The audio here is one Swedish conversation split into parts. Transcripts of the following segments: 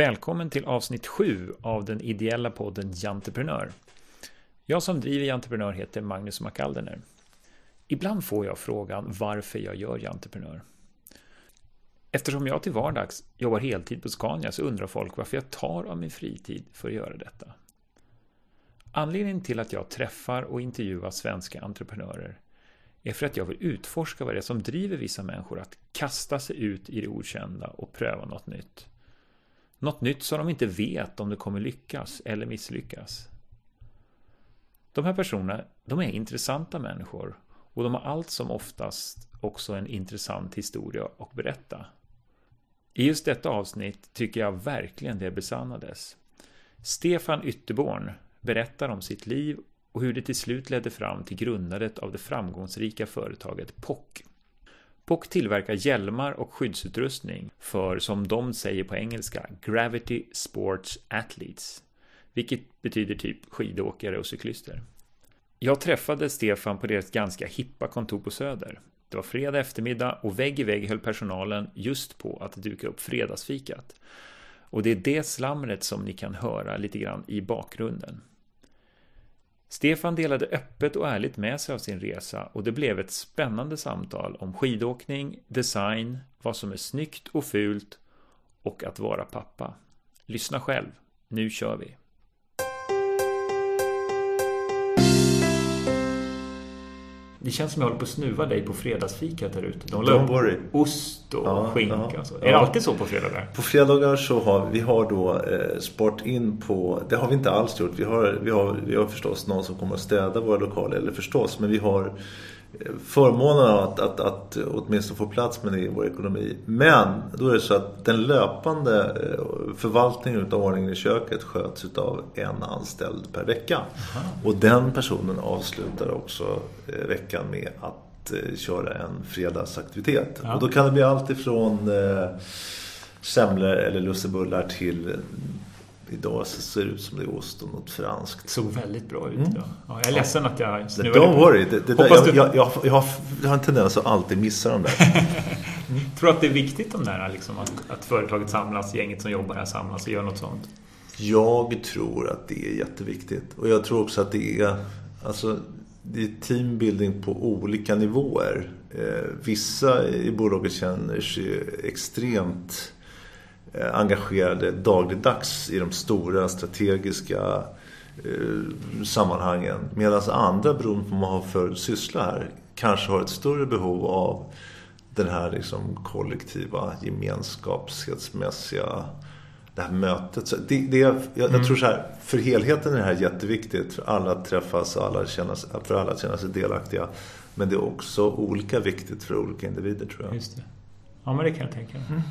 Välkommen till avsnitt 7 av den ideella podden Janteprenör. Jag som driver Janteprenör heter Magnus McAlderner. Ibland får jag frågan varför jag gör Janteprenör. Eftersom jag till vardags jobbar heltid på Scania så undrar folk varför jag tar av min fritid för att göra detta. Anledningen till att jag träffar och intervjuar svenska entreprenörer är för att jag vill utforska vad det är som driver vissa människor att kasta sig ut i det okända och pröva något nytt. Något nytt som de inte vet om det kommer lyckas eller misslyckas. De här personerna, de är intressanta människor och de har allt som oftast också en intressant historia att berätta. I just detta avsnitt tycker jag verkligen det besannades. Stefan Ytterborn berättar om sitt liv och hur det till slut ledde fram till grundandet av det framgångsrika företaget POC. POC tillverkar hjälmar och skyddsutrustning för, som de säger på engelska, Gravity Sports Athletes, vilket betyder typ skidåkare och cyklister. Jag träffade Stefan på deras ganska hippa kontor på Söder. Det var fredag eftermiddag och vägg i vägg höll personalen just på att duka upp fredagsfikat. Och det är det slamret som ni kan höra lite grann i bakgrunden. Stefan delade öppet och ärligt med sig av sin resa och det blev ett spännande samtal om skidåkning, design, vad som är snyggt och fult och att vara pappa. Lyssna själv. Nu kör vi! Det känns som jag håller på att snuva dig på fredagsfikat här ute. De Don't worry. Ost och ja, skinka. Ja, alltså. Är det alltid så på fredagar? På fredagar så har vi har då eh, sport in på... Det har vi inte alls gjort. Vi har, vi, har, vi har förstås någon som kommer att städa våra lokaler. Eller förstås, men vi har förmånen att, att, att åtminstone få plats med det i vår ekonomi. Men då är det så att den löpande eh, förvaltningen av ordningen i köket sköts av en anställd per vecka. Aha. Och den personen avslutar också eh, veckan med att eh, köra en fredagsaktivitet. Ja. Och då kan det bli allt ifrån semlor eller lussebullar till Idag ser det ut som det är ost och något franskt. Det såg väldigt bra ut mm. Ja, jag är ledsen att jag snuvade Don't worry. Det, det där, jag, du... jag, jag, jag, har, jag har en tendens att alltid missa dem där. mm. Tror du att det är viktigt de där, liksom, att, att företaget samlas, gänget som jobbar här samlas och gör något sånt? Jag tror att det är jätteviktigt. Och jag tror också att det är... Alltså, det är teambuilding på olika nivåer. Eh, vissa i bolaget känner sig extremt engagerade dagligdags i de stora strategiska eh, sammanhangen. Medan andra, beroende på vad man har för syssla här, kanske har ett större behov av den här liksom kollektiva gemenskapsmässiga det här mötet. Så det, det, jag, jag mm. tror så här, för helheten är det här jätteviktigt. För alla att träffas och alla känna, för alla att känna sig delaktiga. Men det är också olika viktigt för olika individer tror jag. Just det. Ja, men det kan jag tänka mig. Mm.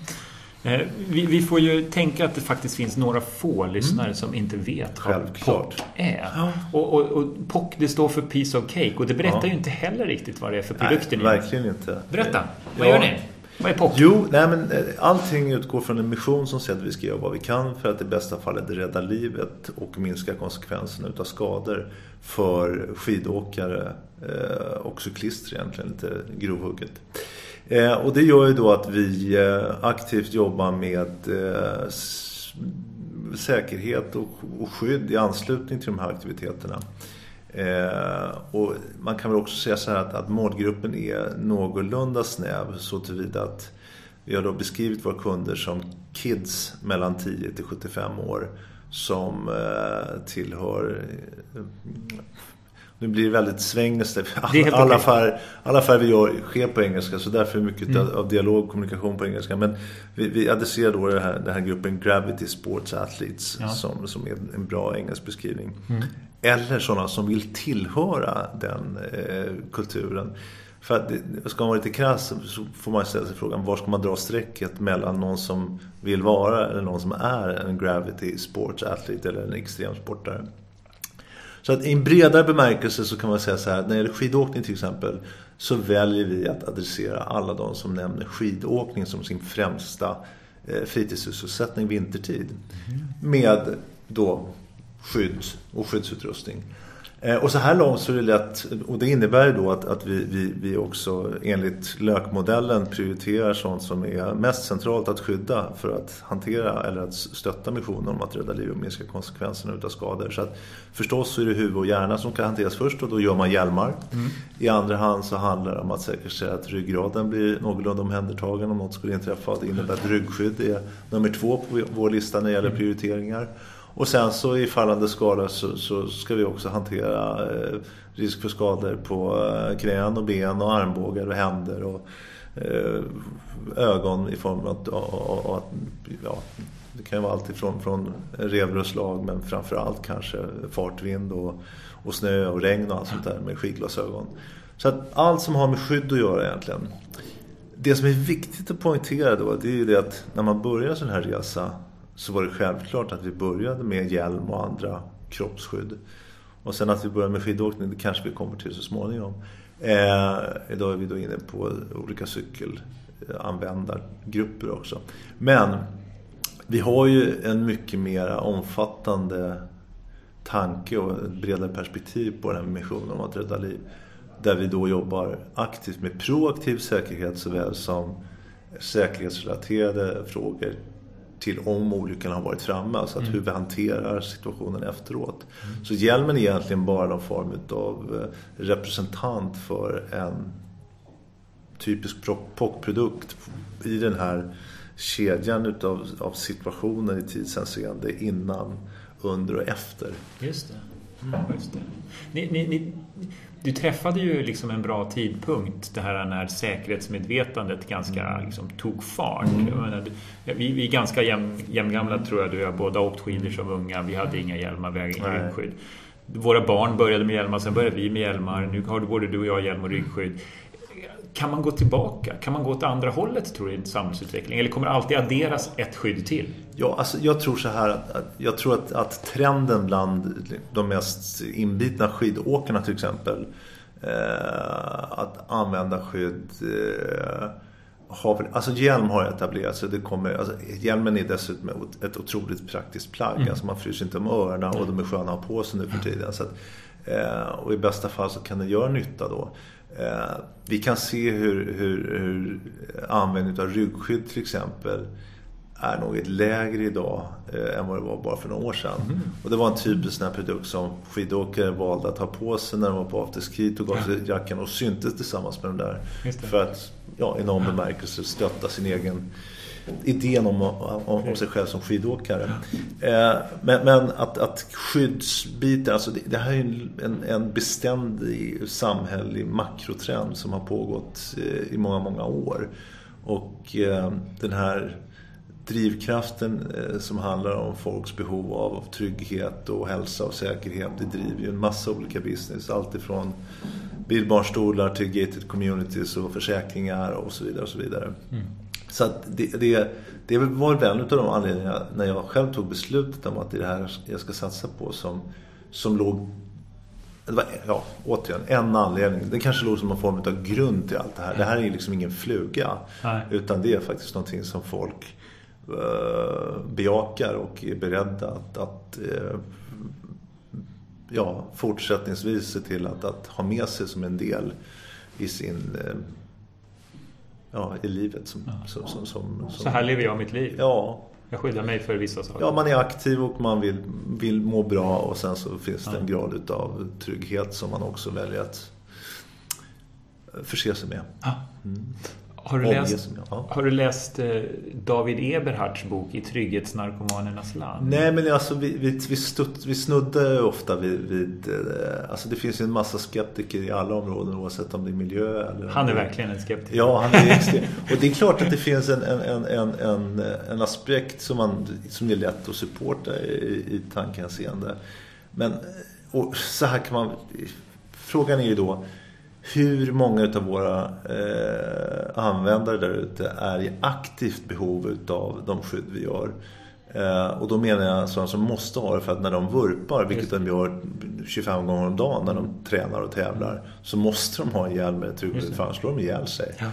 Eh, vi, vi, får ju tänka att det faktiskt finns några få lyssnare mm. som inte vet vad POC är. Ja. Och, och, och, POC det står för Piece of Cake och det berättar ja. ju inte heller riktigt vad det är för produkter Nej, verkligen inte. Berätta, vad ja. gör ni? Vad är POC? Jo, nej men eh, allting utgår från en mission som säger att vi ska göra vad vi kan för att i bästa fallet rädda livet och minska konsekvenserna utav skador för skidåkare eh, och cyklister egentligen, lite grovhugget. Eh, och det gör ju då att vi eh, aktivt jobbar med eh, säkerhet och, och skydd i anslutning till de här aktiviteterna. Eh, och man kan väl också säga så här att, att målgruppen är någorlunda snäv så tillvida att vi har då beskrivit våra kunder som kids mellan 10 till 75 år som eh, tillhör eh, nu blir det väldigt svängnes. Alla, alla, affär, alla affärer vi gör sker på engelska så därför är mycket mm. av dialog och kommunikation på engelska. Men vi, vi adresserar då den här, den här gruppen Gravity Sports Athletes ja. som, som är en bra engelsk beskrivning. Mm. Eller sådana som vill tillhöra den eh, kulturen. För att ska man vara lite krass så får man ställa sig frågan var ska man dra strecket mellan någon som vill vara eller någon som är en Gravity Sports Athlete eller en extremsportare. Så att i en bredare bemärkelse så kan man säga så här, när det gäller skidåkning till exempel så väljer vi att adressera alla de som nämner skidåkning som sin främsta eh, fritidssysselsättning vintertid. Mm. Med då skydd och skyddsutrustning. Eh, och så här långt så är det lätt, och det innebär ju då att, att vi, vi, vi också enligt lökmodellen prioriterar sånt som är mest centralt att skydda för att hantera eller att stötta missionen om att rädda liv och minska konsekvenserna utav skador. Så att förstås så är det huvud och hjärna som kan hanteras först och då gör man hjälmar. Mm. I andra hand så handlar det om att säkerställa att ryggraden blir någorlunda omhändertagen om något skulle inträffa. Det innebär att ryggskydd är nummer två på vår lista när det gäller mm. prioriteringar. Och sen så i fallande skala så, så ska vi också hantera eh, risk för skador på eh, knän och ben och armbågar och händer och eh, ögon i form av att ja, det kan ju vara allt ifrån från revor och slag men framförallt kanske fartvind och, och snö och regn och allt sånt där med skidglasögon. Så att allt som har med skydd att göra egentligen. Det som är viktigt att poängtera då det är ju det att när man börjar en sån här resa så var det självklart att vi började med hjälm och andra kroppsskydd. Och sen att vi började med skidåkning, det kanske vi kommer till så småningom. Eh, idag är vi då inne på olika cykelanvändargrupper också. Men vi har ju en mycket mer omfattande tanke och ett bredare perspektiv på den här missionen om att rädda liv. Där vi då jobbar aktivt med proaktiv säkerhet såväl som säkerhetsrelaterade frågor till om olyckan har varit framme. Alltså att mm. hur vi hanterar situationen efteråt. Mm. Så hjälmen är egentligen bara någon form av eh, representant för en typisk POC-produkt i den här kedjan utav, av situationen i tidshänseende innan, under och efter. Just det. Mm, just det. Ni, ni, ni, du träffade ju liksom en bra tidpunkt, det här när säkerhetsmedvetandet ganska mm. liksom, tog fart. Menar, vi, vi är ganska jäm, jämngamla tror jag, du och jag båda åkt skidor som unga, vi hade inga hjälmar, vi hade inga ryggskydd. Våra barn började med hjälmar, sen började vi med hjälmar. Nu har både du och jag hjälm och ryggskydd. Kan man gå tillbaka? Kan man gå åt andra hållet tror du i samhällsutveckling? Eller kommer det alltid adderas ett skydd till? Ja, alltså, jag tror så här att, att jag tror att, att, trenden bland de mest inbitna skidåkarna till exempel eh, att använda skydd eh, har väl, alltså hjälm har etablerat sig. Det kommer, alltså, hjälmen är dessutom ett otroligt praktiskt plagg. Mm. Alltså man fryser inte om öronen och de är sköna att ha på sig nu för tiden. Så att, eh, och i bästa fall så kan det göra nytta då. Eh, vi kan se hur, hur, hur användningen av ryggskydd till exempel är något lägre idag eh, än vad det var bara för några år sedan. Mm. Och det var en typisk sån här produkt som skidåkare valde att ha på sig när de var på afterski, tog av sig jackan och syntes tillsammans med den där. För att ja, i någon bemärkelse stötta sin egen idén om, om, om sig själv som skidåkare. Eh, men, men, att, att skyddsbiten, alltså det, det här är en, en beständig samhällelig makrotrend som har pågått eh, i många, många år. Och eh, den här drivkraften som handlar om folks behov av trygghet och hälsa och säkerhet, det driver ju en massa olika business. Allt ifrån bilbarnstolar till gated communities och försäkringar och så vidare. Och så vidare. Mm. Så det, det, det var väl en av de anledningarna när jag själv tog beslutet om att det är det här jag ska satsa på som, som låg det var, ja, återigen, en anledning. Det kanske låg som en form av grund till allt det här. Det här är liksom ingen fluga. Nej. Utan det är faktiskt någonting som folk uh, bejakar och är beredda att, att uh, ja, fortsättningsvis se till att, att ha med sig som en del i sin uh, ja, i livet. Som, ja. som, som, som, Så här lever jag mitt liv? Ja. Jag skyddar mig för vissa saker? Ja, man är aktiv och man vill, vill må bra och sen så finns det en grad av trygghet som man också väljer att förse sig med. Mm. Har du läst, ja. har du läst eh, David Eberhards bok I trygghetsnarkomanernas land? Nej, men alltså vi, vi, vi, stutt, vi snuddar ofta vid, vid... Eh, alltså det finns ju en massa skeptiker i alla områden oavsett om det är miljö eller... Han är verkligen en skeptiker. Ja, han är extrem. Och det är klart att det finns en, en, en, en, en aspekt som, man, som är lätt att supporta i, i tankehänseende. Men och så här kan man... Frågan är ju då hur många av våra eh, användare där ute är i aktivt behov av de skydd vi gör. Eh, och då menar jag sådana som måste ha det för att när de vurpar, vilket de gör 25 gånger om dagen när de tränar och tävlar, så måste de ha en hjälm med trygghet för annars slår de ihjäl sig. Ja.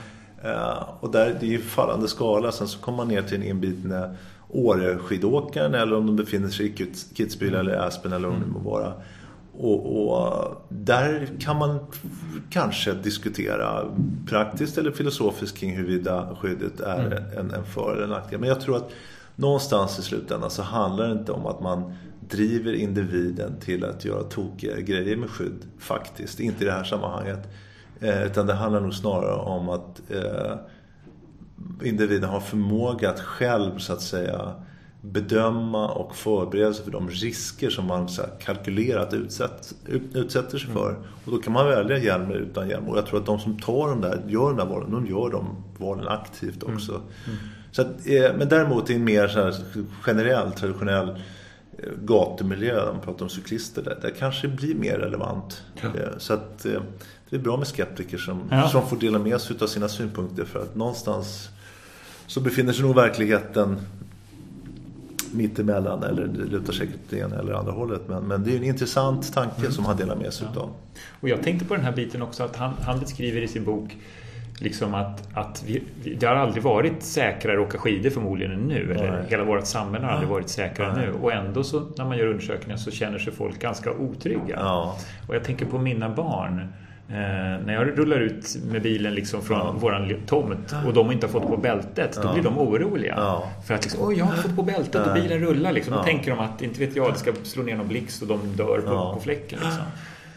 Eh, och där, det är ju fallande skala. Sen så kommer man ner till en inbitne Åre-skidåkaren eller om de befinner sig i Kitzbühel eller Aspen eller vad det må vara. Och, och, där kan man kanske diskutera praktiskt eller filosofiskt kring huruvida skyddet är mm. en, en för eller nackdel. Men jag tror att någonstans i slutändan så handlar det inte om att man driver individen till att göra tokiga grejer med skydd faktiskt. Inte i det här sammanhanget. Eh, utan det handlar nog snarare om att eh, individen har förmåga att själv så att säga bedöma och förbereda sig för de risker som man så kalkylerat utsätt, utsätter sig för. Och då kan man välja hjälm eller utan hjälm. Och jag tror att de som tar de där, gör de där valen, de gör de valen aktivt också. Mm. Mm. Så att, eh, men däremot i en mer så här, generell, traditionell eh, gatumiljö, man pratar om cyklister, där, där kanske blir mer relevant. Ja. Eh, så att det är bra med skeptiker som, ja. som får dela med sig av sina synpunkter för att någonstans så befinner sig nog verkligheten mittemellan eller det lutar säkert det ena eller andra hållet. Men, men det är en intressant tanke mm. som han delar med sig ja. av. Och jag tänkte på den här biten också att han, han beskriver i sin bok liksom att, att vi, det har aldrig varit säkrare att åka skidor förmodligen än nu. Nej. Eller hela vårt samhälle har aldrig varit säkrare än nu. Och ändå så när man gör undersökningar så känner sig folk ganska otrygga. Ja. Och jag tänker på mina barn. Eh, när jag rullar ut med bilen liksom från ja. våran tomt och de inte har fått på bältet, då blir de oroliga. Ja. För att liksom, Oj, jag har fått på bältet och bilen rullar. Liksom. Då tänker de att, inte vet jag, det ska slå ner någon blixt och de dör på, på fläcken. Liksom.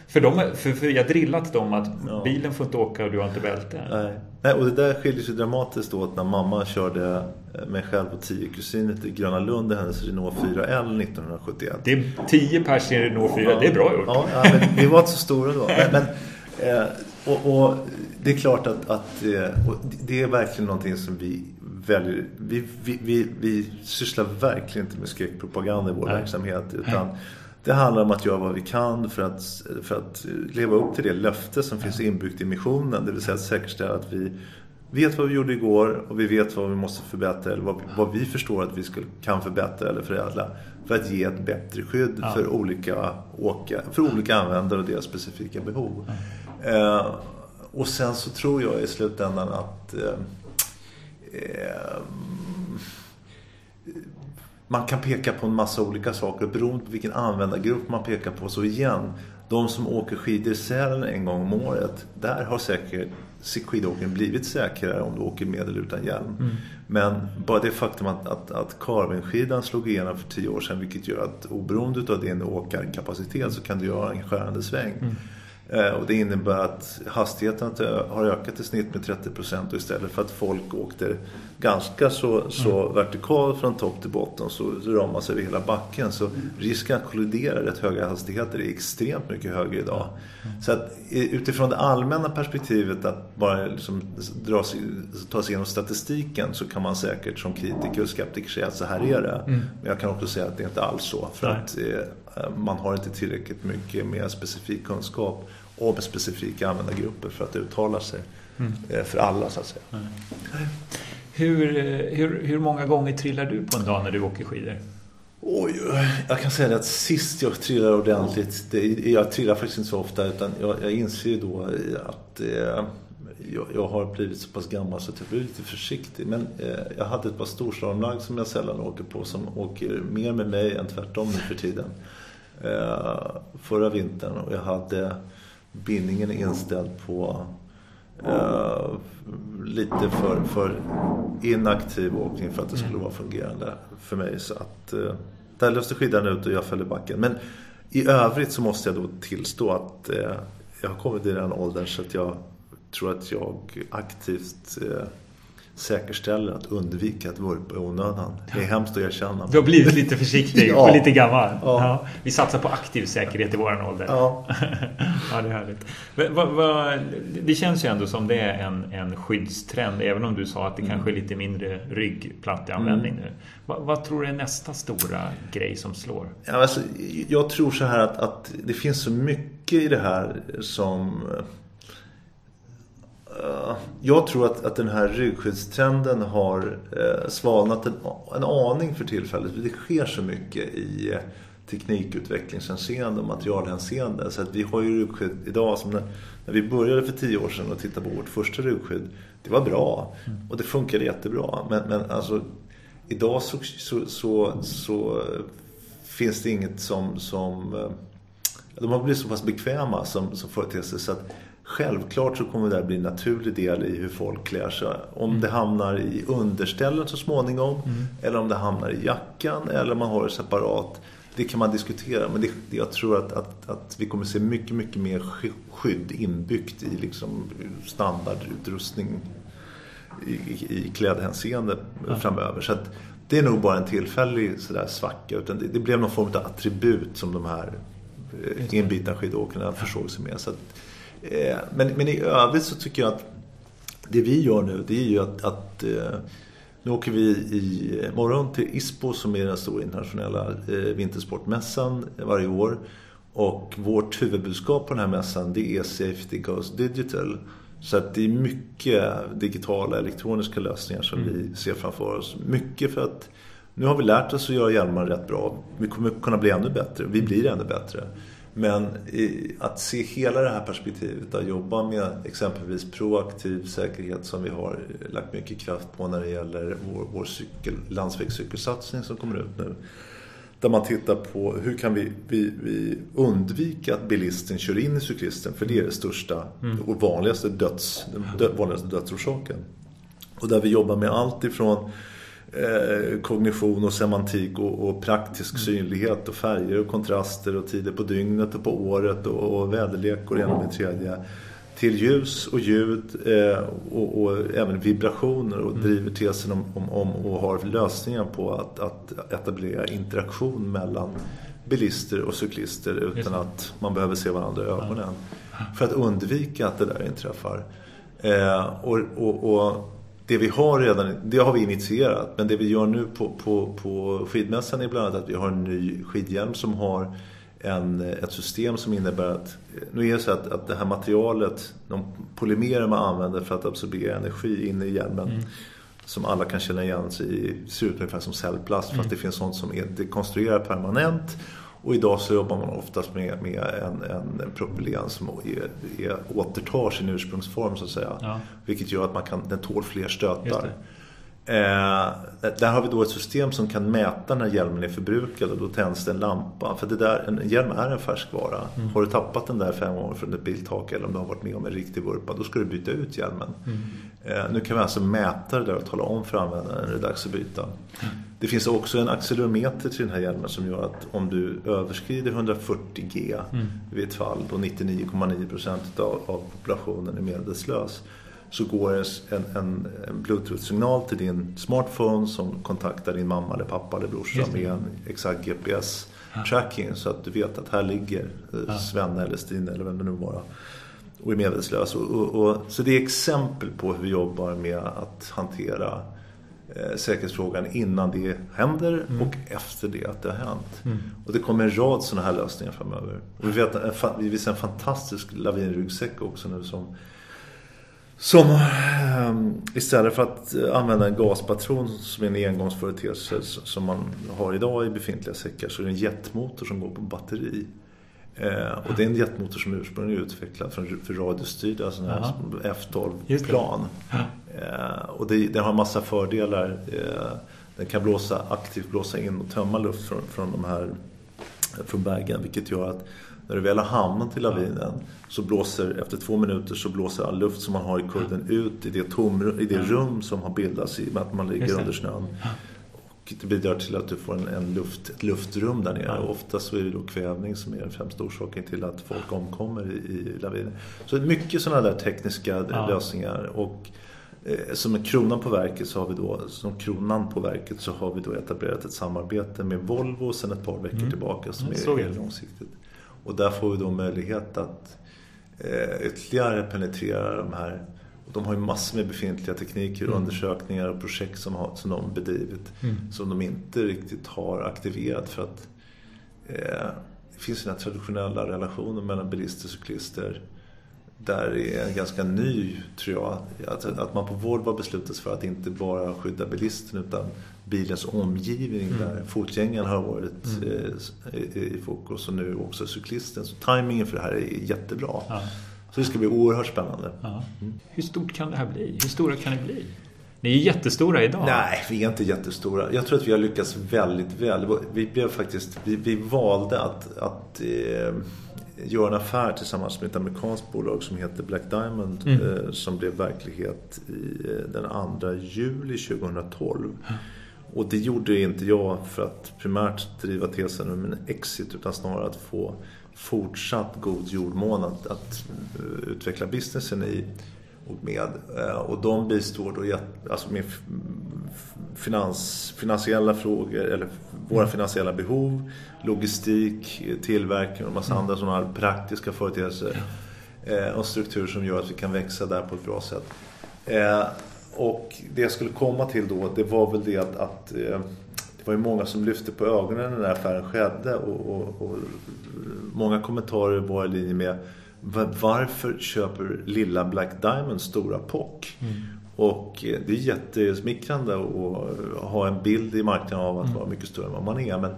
För, de, för, för jag drillat dem att ja. bilen får inte åka och du har inte bälte. Nej. Nej, och det där skiljer sig dramatiskt åt när mamma körde mig själv och tio kusiner till Gröna Lund i hennes Renault 4L 1971. Det är tio pers i en Renault 4, ja. det är bra gjort. Ja, ja men vi var inte så stora då. Men, men eh, och, och, det är klart att, att eh, det är verkligen någonting som vi väljer. Vi, vi, vi, vi sysslar verkligen inte med skräckpropaganda i vår Nej. verksamhet. Utan Nej det handlar om att göra vad vi kan för att, för att leva upp till det löfte som finns inbyggt i missionen. Det vill säga att säkerställa att vi vet vad vi gjorde igår och vi vet vad vi måste förbättra eller vad, vad vi förstår att vi ska, kan förbättra eller förädla för att ge ett bättre skydd ja. för, olika åka, för olika användare och deras specifika behov. Ja. Eh, och sen så tror jag i slutändan att eh, eh, man kan peka på en massa olika saker beroende på vilken användargrupp man pekar på. Så igen, de som åker skidor i Sälen en gång om året, där har säkert skidåkningen blivit säkrare om du åker med eller utan hjälm. Mm. Men bara det faktum att, att, att Carvingskidan slog igenom för tio år sedan vilket gör att oberoende av din åkarkapacitet så kan du göra en skärande sväng. Mm. Eh, och det innebär att hastigheten har ökat i snitt med 30% och istället för att folk åkte ganska så, så mm. vertikalt från topp till botten så rör man sig över hela backen. Så risken att kollidera rätt höga hastigheter är extremt mycket högre idag. Mm. Så att utifrån det allmänna perspektivet att bara liksom dra sig, ta sig igenom statistiken så kan man säkert som kritiker och skeptiker säga att så här är det. Mm. Men jag kan också säga att det är inte alls så. För Nej. att eh, man har inte tillräckligt mycket mer specifik kunskap om specifika användargrupper för att uttala sig mm. Eh, för alla så att säga. Mm. Hur, eh, hur, hur många gånger trillar du på en dag när du åker skidor? Oj, jag kan säga att sist jag trillade ordentligt, det, jag trillar faktiskt inte så ofta utan jag, jag inser då att eh, jag, jag, har blivit så pass gammal så att jag blir lite försiktig. Men eh, jag hade ett par storslalomlag som jag sällan åker på som åker mer med mig än tvärtom nu för tiden. Eh, förra vintern och jag hade bindningen inställd på eh, lite för, för inaktiv åkning för att det skulle mm. vara fungerande för mig. Så att eh, där löste skidan ut och jag föll i backen. Men i övrigt så måste jag då tillstå att eh, jag har kommit i den åldern så att jag tror att jag aktivt eh, säkerställer att undvika att vurpa i onödan. Det är hemskt att erkänna. Du har blivit lite försiktig ja. och lite gammal. Ja. Ja. Vi satsar på aktiv säkerhet i våran ålder. Ja, ja det är härligt. Va, va, det känns ju ändå som det är en, en skyddstrend, även om du sa att det mm. kanske är lite mindre ryggplatteanvändning mm. nu. Va, vad tror du är nästa stora grej som slår? Ja, alltså, jag tror så här att, att det finns så mycket i det här som jag tror att, att den här ryggskyddstrenden har eh, svalnat en, en aning för tillfället. Det sker så mycket i eh, teknikutvecklingshänseende och materialhänseende. Så att vi har ju ryggskydd idag som när, när vi började för tio år sedan och tittade på vårt första ryggskydd. Det var bra och det funkade jättebra. Men, men alltså idag så, så, så, så finns det inget som, som de har blivit så pass bekväma som, som företeelse så att självklart så kommer det där bli en naturlig del i hur folk klär sig. Om mm. det hamnar i underställen så småningom mm. eller om det hamnar i jackan eller om man har det separat. Det kan man diskutera men det, jag tror att, att, att vi kommer se mycket, mycket mer skydd inbyggt i liksom standardutrustning i, i klädhänseende ja. framöver. Så att det är nog bara en tillfällig sådär svacka. Utan det, det blev någon form av attribut som de här eh, inbitna skidåkarna försåg sig med. Så att, men, men i övrigt så tycker jag att det vi gör nu det är ju att, att eh, nu åker vi i morgon till ISPO som är den stora internationella eh, vintersportmässan varje år. Och vårt huvudbudskap på den här mässan det är Safety Goes Digital. Så att det är mycket digitala elektroniska lösningar som mm. vi ser framför oss. Mycket för att nu har vi lärt oss att göra hjälmar rätt bra. Vi kommer kunna bli ännu bättre. Vi blir ännu bättre. Men att se hela det här perspektivet, att jobba med exempelvis proaktiv säkerhet som vi har lagt mycket kraft på när det gäller vår, vår cykel, landsvägscykelsatsning som kommer ut nu. Där man tittar på hur kan vi, vi, vi undvika att bilisten kör in i cyklisten. För det är det största mm. och vanligaste, döds, dö, vanligaste dödsorsaken. Och där vi jobbar med allt ifrån eh, kognition och semantik och, och praktisk mm. synlighet och färger och kontraster och tider på dygnet och på året och, och väderlek och det ena med tredje till ljus och ljud eh, och, och, även vibrationer och mm. driver tesen om, om, om och har lösningar på att, att etablera interaktion mellan bilister och cyklister utan att man behöver se varandra i ögonen. För att undvika att det där inträffar. Eh, och, och, och, det vi har redan, det har vi initierat. Men det vi gör nu på, på, på skidmässan är bland annat att vi har en ny skidhjälm som har en, ett system som innebär att nu är det så att, att det här materialet, de polymerer man använder för att absorbera energi inne i hjälmen mm. som alla kan känna igen sig i, ser ut ungefär som cellplast för mm. att det finns sånt som är dekonstruerat permanent och idag så jobbar man oftast med, med en, en propylen som är, är, återtar sin ursprungsform så att säga. Ja. Vilket gör att man kan, den tål fler stötar. Eh, där har vi då ett system som kan mäta när hjälmen är förbrukad och då tänds det en lampa. För det där, en hjälm är en färskvara. Mm. Har du tappat den där fem gånger från ett biltak eller om du har varit med om en riktig vurpa, då ska du byta ut hjälmen. Mm. Eh, nu kan vi alltså mäta det där och tala om för användaren när det är dags att byta. Det finns också en accelerometer till den här hjälmen som gör att om du överskrider 140 G mm. vid ett fall, då 99,9% av, av populationen är medvetslös så går en, en, en Bluetooth-signal till din smartphone som kontaktar din mamma eller pappa eller brorsa med en exakt GPS-tracking så att du vet att här ligger eh, ja. Svenne eller Stine eller vem det nu var och är medvetslös. Och, och, och, så det är exempel på hur vi jobbar med att hantera eh, säkerhetsfrågan innan det händer mm. och efter det att det har hänt. Mm. Och det kommer en rad sådana här lösningar framöver. Och vi vet vi visar en fantastisk lavinryggsäck också nu som som ehm, istället för att använda en gaspatron som är en engångsföreteelse som man har idag i befintliga säckar så är det en jetmotor som går på batteri. Eh, och det är en jetmotor som ursprungligen är utvecklad för, för radiostyrda F12-plan. Eh, och det, den har en massa fördelar. Eh, den kan blåsa, aktivt blåsa in och tömma luft från, från de här från bagen vilket gör att när du väl har hamnat i lavinen så blåser, efter två minuter så blåser all luft som man har i kurden ut i det, tomrum, i det rum som har bildats i och med att man ligger under snön. Det bidrar till att du får en, en luft, ett luftrum där nere. Ja. Ofta så är det då kvävning som är den främsta orsaken till att folk omkommer i, i laviner. Så mycket sådana där tekniska ja. lösningar. Och eh, som kronan på verket så har vi då, som kronan på verket så har vi då etablerat ett samarbete med Volvo sedan ett par veckor mm. tillbaka som är, är långsiktigt. Och där får vi då möjlighet att eh, ytterligare penetrera de här. Och de har ju massor med befintliga tekniker, mm. undersökningar och projekt som, har, som de bedrivit. Mm. Som de inte riktigt har aktiverat för att eh, det finns den här traditionella relationen mellan bilister och cyklister där är en ganska ny, tror jag. Att, att man på Volvo beslutat sig för att inte bara skydda bilisten utan bilens omgivning mm. där fotgängaren har varit mm. eh, i fokus och nu också cyklisten. Så tajmingen för det här är jättebra. Ja. Så det ska bli oerhört spännande. Ja. Mm. Hur stort kan det här bli? Hur stora kan det bli? Ni är jättestora idag. Nej, vi är inte jättestora. Jag tror att vi har lyckats väldigt väl. Vi blev faktiskt, vi, vi valde att, att eh, göra en affär tillsammans med ett amerikanskt bolag som heter Black Diamond Mm. eh, som blev verklighet i, eh, den 2 juli 2012. Och det gjorde inte jag för att primärt driva tesen om en exit utan snarare att få fortsatt god jordmån att, att eh, utveckla businessen i och med. Eh, Och de bistår då alltså med finans, finansiella frågor eller våra finansiella behov, logistik, tillverkning och en massa andra sådana här praktiska företeelser. Eh, Och struktur som gör att vi kan växa där på ett bra sätt. Och det jag skulle komma till då, det var väl det att, att det var ju många som lyfte på ögonen när den här affären skedde och, och, och många kommentarer var i linje med "Va- varför köper lilla Black Diamond stora POC? Och eh, det är jättesmickrande att ha en bild i marknaden av att vara mycket större än vad man är. Men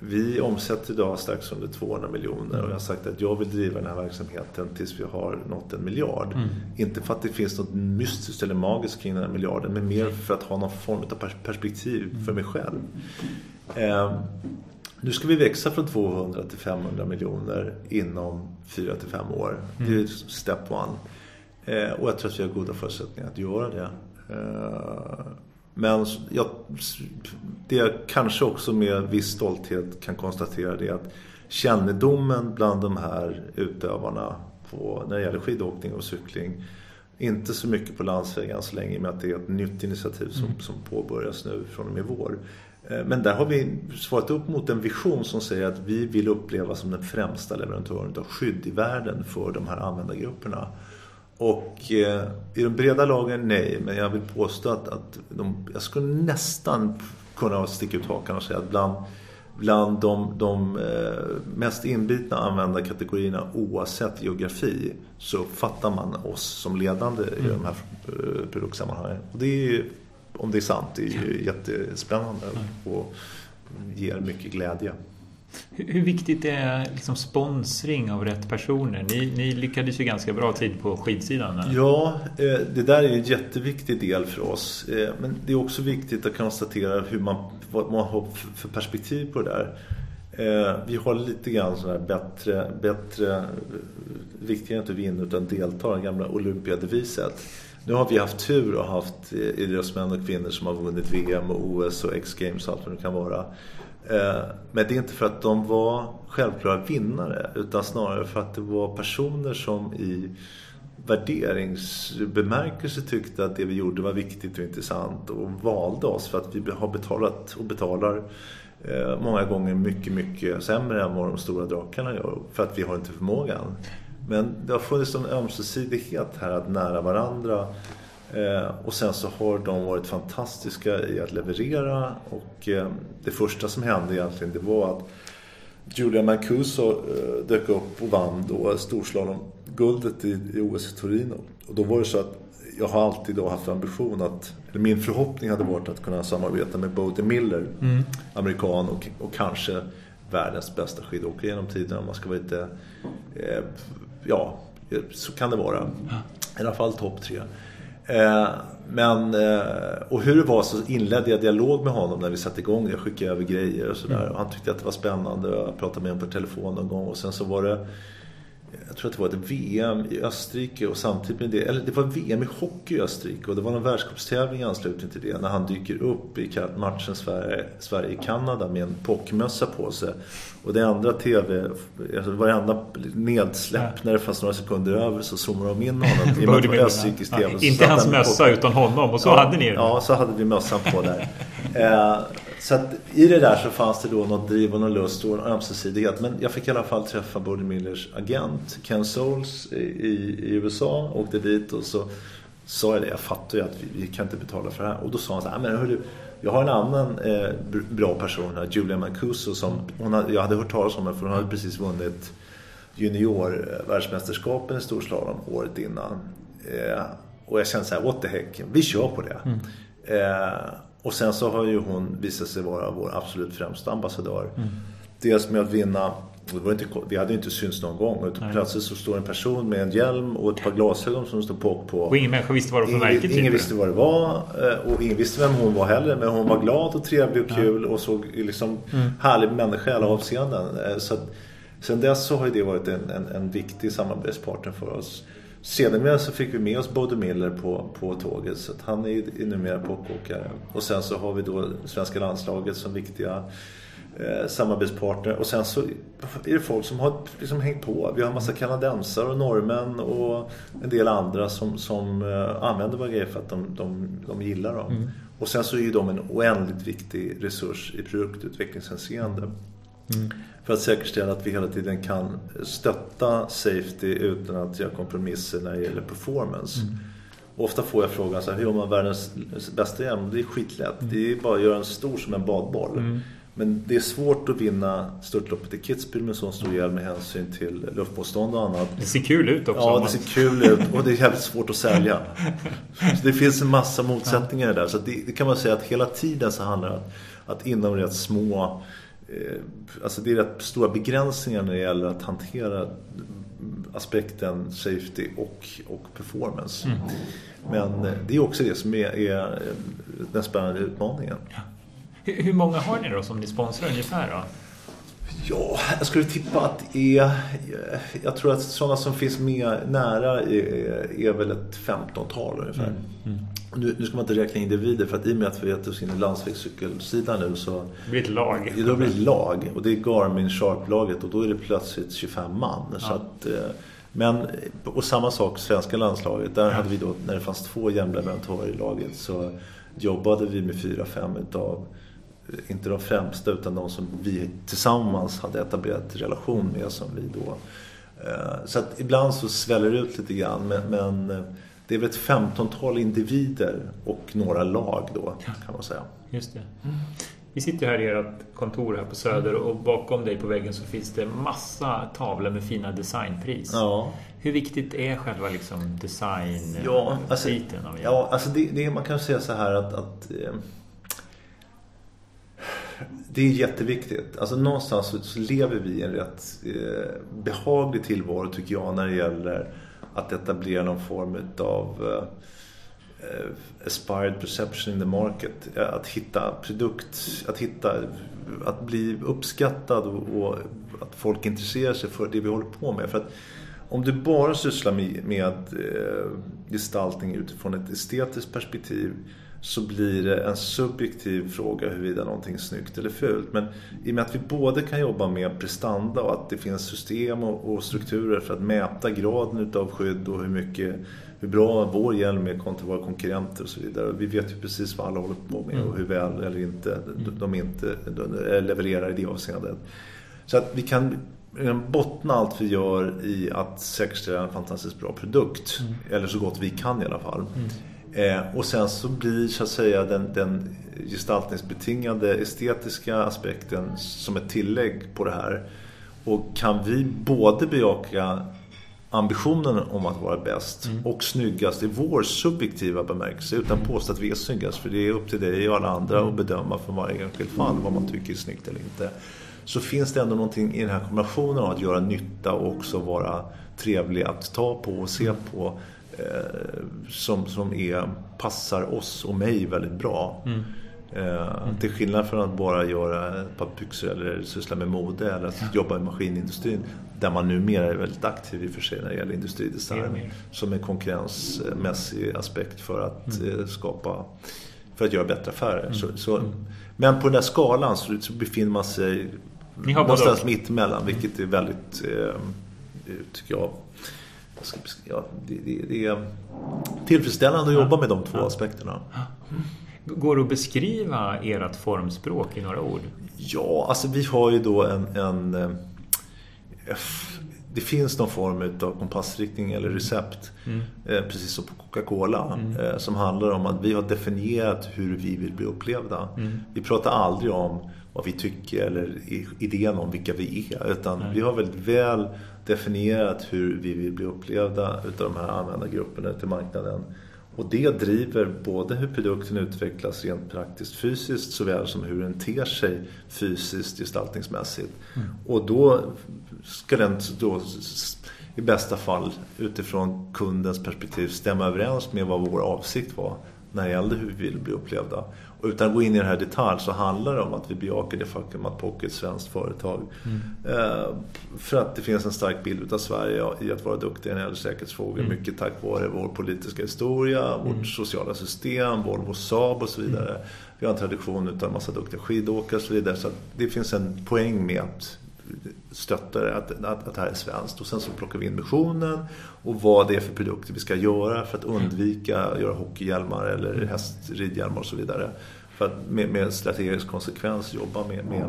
vi omsätter idag strax under 200 miljoner och jag har sagt att jag vill driva den här verksamheten tills vi har nått en miljard. Inte för att det finns något mystiskt eller magiskt kring den här miljarden men mer för att ha någon form av pers- perspektiv för mig själv. Eh, nu ska vi växa från 200 till 500 miljoner inom 4 till 5 år. Det är step one. Eh, och jag tror att vi har goda förutsättningar att göra det. Eh, men jag, det jag kanske också med viss stolthet kan konstatera det är att kännedomen bland de här utövarna på, när det gäller skidåkning och cykling inte så mycket på landsvägen så länge med att det är ett nytt initiativ som, som påbörjas nu från och med vår. Eh, Men där har vi svarat upp mot en vision som säger att vi vill uppleva som den främsta leverantören av skydd i världen för de här användargrupperna. Och eh, i de breda lagen nej, men jag vill påstå att, att de, jag skulle nästan kunna sticka ut hakan och säga att bland, bland de, de eh, mest inbitna användarkategorierna oavsett geografi så uppfattar man oss som ledande i de här eh, produktsammanhangen. Och det är ju, om det är sant, det är ju jättespännande och ger mycket glädje. Hur, viktigt är liksom sponsring av rätt personer? Ni, ni lyckades ju ganska bra tid på skidsidan. eller? Ja, eh, det där är en jätteviktig del för oss. Eh, men det är också viktigt att konstatera hur man, vad man har för- perspektiv på det där. Eh, vi har lite grann sådana här bättre, bättre viktigare inte vinna utan delta, det gamla Olympiadeviset. Nu har vi haft tur och haft idrottsmän och kvinnor som har vunnit VM och OS och X-games och allt vad det kan vara. Eh, men det är inte för att de var självklara vinnare utan snarare för att det var personer som i värderingsbemärkelse tyckte att det vi gjorde var viktigt och intressant och valde oss för att vi har betalat och betalar eh, många gånger mycket, mycket sämre än vad de stora drakarna gör för att vi har inte förmågan. Men det har funnits en ömsesidighet här att nära varandra och sen så har de varit fantastiska i att leverera och eh, det första som hände egentligen det var att Julia Mancuso eh, dök upp och vann då storslalom-guldet i, i OS i Torino. Och då var det så att jag har alltid då haft ambition att, eller min förhoppning hade varit att kunna samarbeta med Bode Miller, amerikan och, och kanske världens bästa skidåkare genom tiden om man ska vara lite, eh, ja, så kan det vara. I alla fall topp tre. Eh, men, eh, och hur det var så inledde jag dialog med honom när vi satte igång. Jag skickade över grejer och sådär. Och han tyckte att det var spännande. Jag pratade med honom på telefon någon gång. Och sen så var det, jag tror att det var ett VM i Österrike och samtidigt med det, eller det var VM i hockey i Österrike och det var en världscupstävling i anslutning till det när han dyker upp i matchen Sverige- Sverige-Kanada med en pockmössa på sig. Och det andra TV, alltså varenda nedsläpp när det fanns några sekunder över så zoomade de in honom. I och med Ja, TV. Så Inte hans han mössa utan honom och så ja, hade ni det. Ja, så hade vi mössan på där. eh, så att i det där så fanns det då något driv och någon lust och en ömsesidighet. Men jag fick i alla fall träffa Buddy Millers agent Ken Souls i, i, USA. Åkte dit och så sa jag det. Jag fattar ju att vi, vi kan inte betala för det här. Och då sa han så här, men hörru, jag har en annan eh, br- bra person här, Julia Mancuso. Som hon hade, jag hade hört talas om henne för hon hade precis vunnit junior-världsmästerskapen i storslalom året innan. Eh, och jag kände så här, what the heck, vi kör på det. Eh, och sen så har ju hon visat sig vara vår absolut främsta ambassadör. Dels med att vinna, inte, vi hade ju inte synts någon gång. Utan plötsligt så står en person med en hjälm och ett par glasögon som står på. på. Och ingen människa visste vad det var för Ingen, märke. typ. ingen visste vad det var eh, och ingen visste vem hon var heller. Men hon var glad och trevlig och kul och såg liksom härlig människa i alla avseenden. Eh, Så att Sen dess så har det varit en, en, en viktig samarbetspartner för oss. Sedermera så fick vi med oss Bode Miller på, på tåget så han är, är numera popåkare. Och sen så har vi då svenska landslaget som viktiga eh, samarbetspartner. Och sen så är det folk som har liksom hängt på. Vi har en massa kanadensare och norrmän och en del andra som, som eh, använder våra grejer för att de, de, de gillar dem. Mm. Och sen så är ju de en oändligt viktig resurs i produktutvecklingshänseende. Mm. För att säkerställa att vi hela tiden kan stötta safety utan att göra kompromisser när det gäller performance. Mm. Ofta får jag frågan så här, hur gör man världens bästa hjälm? Det är skitlätt. Mm. Det är bara att göra en stor som en badboll. Mm. Men det är svårt att vinna störtloppet i Kitzbühel med sån stor hjälm med hänsyn till luftmotstånd och annat. Det ser kul ut också. Ja, det ser kul ut och det är jävligt svårt att sälja. Så det finns en massa motsättningar där. Så det, det, kan man säga att hela tiden så handlar det om att, inom rätt små alltså det är rätt stora begränsningar när det gäller att hantera aspekten safety och, och performance. Mm. Men eh, det är också det som är, är den spännande utmaningen. Ja. Hur, hur, många har ni då som ni sponsrar ungefär då? Ja, jag skulle tippa att det är... Jag tror att sådana som finns med nära är, är väl ett 15-tal ungefär. Mm. Mm. Nu, nu, ska man inte räkna individer för att i och med att vi gett oss in i landsvägscykelsidan nu så... Det blir ett lag. Det blir ett lag och det är Garmin Sharp-laget och då är det plötsligt 25 man. Ja. Så att, eh, men, och samma sak svenska landslaget. Där ja. hade vi då, när det fanns två jämleverantörer i laget så jobbade vi med fyra, fem utav inte de främsta utan de som vi tillsammans hade etablerat relation med som vi då... Eh, så att ibland så sväller det ut lite grann men, men eh, det är väl ett femtontal individer och några lag då kan man säga. Just det. Vi sitter här i ert kontor här på Söder och bakom dig på väggen så finns det massa tavlor med fina designpris. Ja. Hur viktigt är själva liksom design ja, alltså, av Ja, alltså det, det, man kan säga så här att, att eh, det är jätteviktigt. Alltså någonstans så, så lever vi i en rätt eh, behaglig tillvaro tycker jag när det gäller att etablera någon form av uh, aspired perception in the market. Att hitta produkt, att hitta, att bli uppskattad och, och, att folk intresserar sig för det vi håller på med. För att om du bara sysslar med, med eh, gestaltning utifrån ett estetiskt perspektiv så blir det en subjektiv fråga huruvida någonting är snyggt eller fult. Men i och med att vi både kan jobba med prestanda och att det finns system och, strukturer för att mäta graden av skydd och hur mycket hur bra vår hjälm är kontra våra konkurrenter och så vidare. Vi vet ju precis vad alla håller på med och hur väl eller inte de inte levererar i det avseendet. Så att vi kan bottna allt vi gör i att säkerställa en fantastiskt bra produkt. Mm. Eller så gott vi kan i alla fall. Mm. Eh, och sen så blir så att säga den, den gestaltningsbetingade estetiska aspekten som ett tillägg på det här. Och kan vi både bejaka ambitionen om att vara bäst mm. och snyggast i vår subjektiva bemärkelse utan mm. påstå att vi är snyggast för det är upp till dig och alla andra mm. att bedöma för varje enskilt fall vad man tycker är snyggt eller inte. Så finns det ändå någonting i den här kombinationen av att göra nytta och också vara trevlig att ta på och se mm. på som, som är, passar oss och mig väldigt bra. Mm. Eh, till skillnad från att bara göra ett par byxor eller syssla med mode eller att jobba i maskinindustrin där man numera är väldigt aktiv i och för sig när det gäller industridesign som en konkurrensmässig aspekt för att mm. Eh, skapa för att göra bättre affärer. Mm. Så, så, mm. men på den där skalan så, så befinner man sig någonstans mitt emellan vilket är väldigt eh, tycker jag ja, det, det, det, är tillfredsställande att jobba med de två aspekterna. Går det att beskriva ert formspråk i några ord? Ja, alltså vi har ju då en, en eh, det finns någon form av kompassriktning eller recept, mm. Eh, precis som på Coca-Cola, mm. Eh, som handlar om att vi har definierat hur vi vill bli upplevda. Mm. Vi pratar aldrig om vad vi tycker eller idén om vilka vi är, utan vi har väldigt väl definierat hur vi vill bli upplevda utav de här användargrupperna till marknaden. Och det driver både hur produkten utvecklas rent praktiskt fysiskt såväl som hur den ter sig fysiskt gestaltningsmässigt. Mm. Och då ska den då i bästa fall utifrån kundens perspektiv stämma överens med vad vår avsikt var när det gällde hur vi vill bli upplevda. Utan att gå in i det här detalj så handlar det om att vi bejakar det faktum att Pocket är ett svenskt företag. Mm. Eh, för att det finns en stark bild av Sverige i att vara duktiga när det gäller säkerhetsfrågor. Mm. Mycket tack vare vår politiska historia, mm. vårt sociala system, Volvo Saab och så vidare. Mm. Vi har en tradition av en massa duktiga skidåkare och så vidare. Så det finns en poäng med att stöttar att, att, att det här är svenskt. Och sen så plockar vi in missionen och vad det är för produkter vi ska göra för att undvika att göra hockeyhjälmar eller hästridhjälmar och så vidare. För att med, med strategisk konsekvens jobba med, med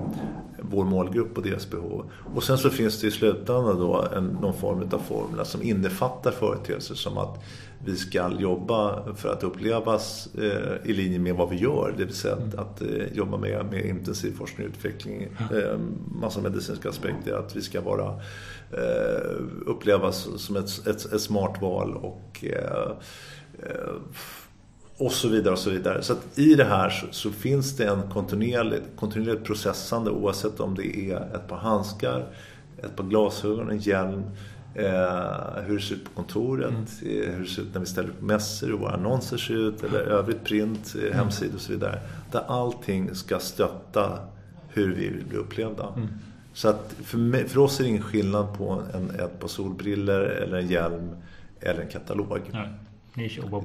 vår målgrupp och deras behov. Och sen så finns det i slutändan då en, någon form av formler som innefattar företeelser som att vi ska jobba för att upplevas eh, i linje med vad vi gör. Det vill säga att, att eh, jobba med, med intensiv forskning och utveckling, eh, massa medicinska aspekter. Att vi ska vara, eh, upplevas som ett, ett, ett smart val och eh, eh, och så vidare och så vidare. Så att i det här så, så finns det en kontinuerligt, kontinuerligt processande oavsett om det är ett par handskar, ett par glasögon, en hjälm, eh, hur det ser ut på kontoret, mm. Eh, hur det ser ut när vi ställer upp mässor, hur våra annonser ser ut eller övrigt print, eh, mm. hemsidor och så vidare. Där allting ska stötta hur vi vill bli upplevda. Mm. Så att för, mig, för oss är det ingen skillnad på en, ett par solbriller eller en hjälm eller en katalog. Nej.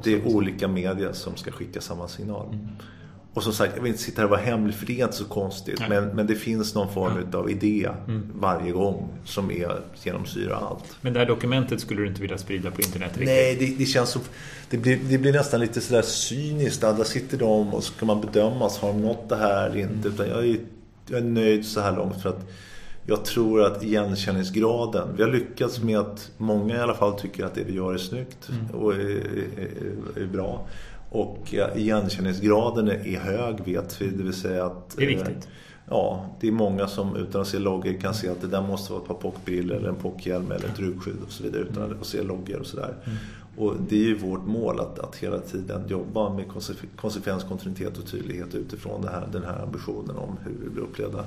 Det är olika medier som ska skicka samma signal. Och som sagt, jag vill inte sitta här och vara hemlig för det är inte så konstigt. Men, men det finns någon form ja. av idé mm. varje gång som är genomsyrar allt. Men det här dokumentet skulle du inte vilja sprida på internet riktigt? Nej, det, det känns som... Det blir, det blir nästan lite sådär cyniskt. Där sitter de och så kan man bedömas. Har de nått det här eller inte? Mm. Utan jag är, jag är nöjd så här långt för att jag tror att igenkänningsgraden, vi har lyckats med att många i alla fall tycker att det vi gör är snyggt mm. och är, är, är, bra. Och igenkänningsgraden är hög vet vi, det vill säga att... Det är viktigt. Eh, ja, det är många som utan att se loggor kan se att det där måste vara ett par pockbrillor eller en pockhjälm eller ett rugskydd och så vidare utan mm. att se loggor och sådär. Mm. Och det är ju vårt mål att, att hela tiden jobba med konsekvens, kontinuitet och tydlighet utifrån här, den här ambitionen om hur vi blir upplevda.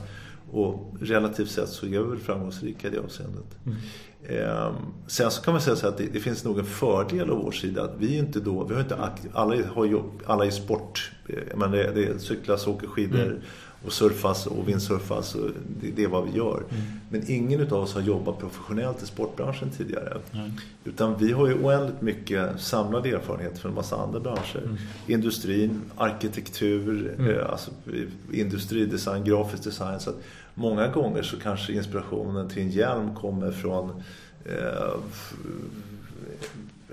Och relativt sett så är vi väl framgångsrika i det avseendet. Mm. Eh, sen så kan man säga så att det, det, finns nog en fördel av vår sida att vi inte då, vi har inte alla har jobb, alla är sport, men det, det cyklas, åker skidor mm. Och surfas och vindsurfas och det, det, är vad vi gör. Mm. Men ingen av oss har jobbat professionellt i sportbranschen tidigare. Utan vi har ju oändligt mycket samlade erfarenheter från en massa andra branscher. Mm. Industrin, arkitektur, mm. eh, alltså, industridesign, grafisk design. Så att många gånger så kanske inspirationen till en hjälm kommer från eh,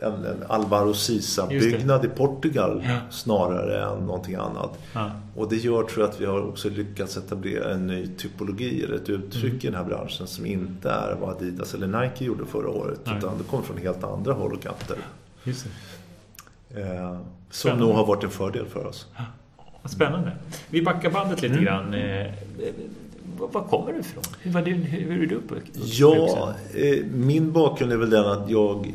en, en Alvaro Sisa-byggnad i Portugal ja. snarare än någonting annat. Ja. Och det gör tror jag att vi har också lyckats etablera en ny typologi eller ett uttryck mm. i den här branschen som inte är vad Adidas eller Nike gjorde förra året Nej. utan det kommer från helt andra håll och kanter. Just det. Eh, som nog har varit en fördel för oss. Spännande. Vi backar bandet lite mm. grann. Eh, var kommer du ifrån? Hur, var du, hur är du uppvuxen? Ja, eh, min bakgrund är väl den att jag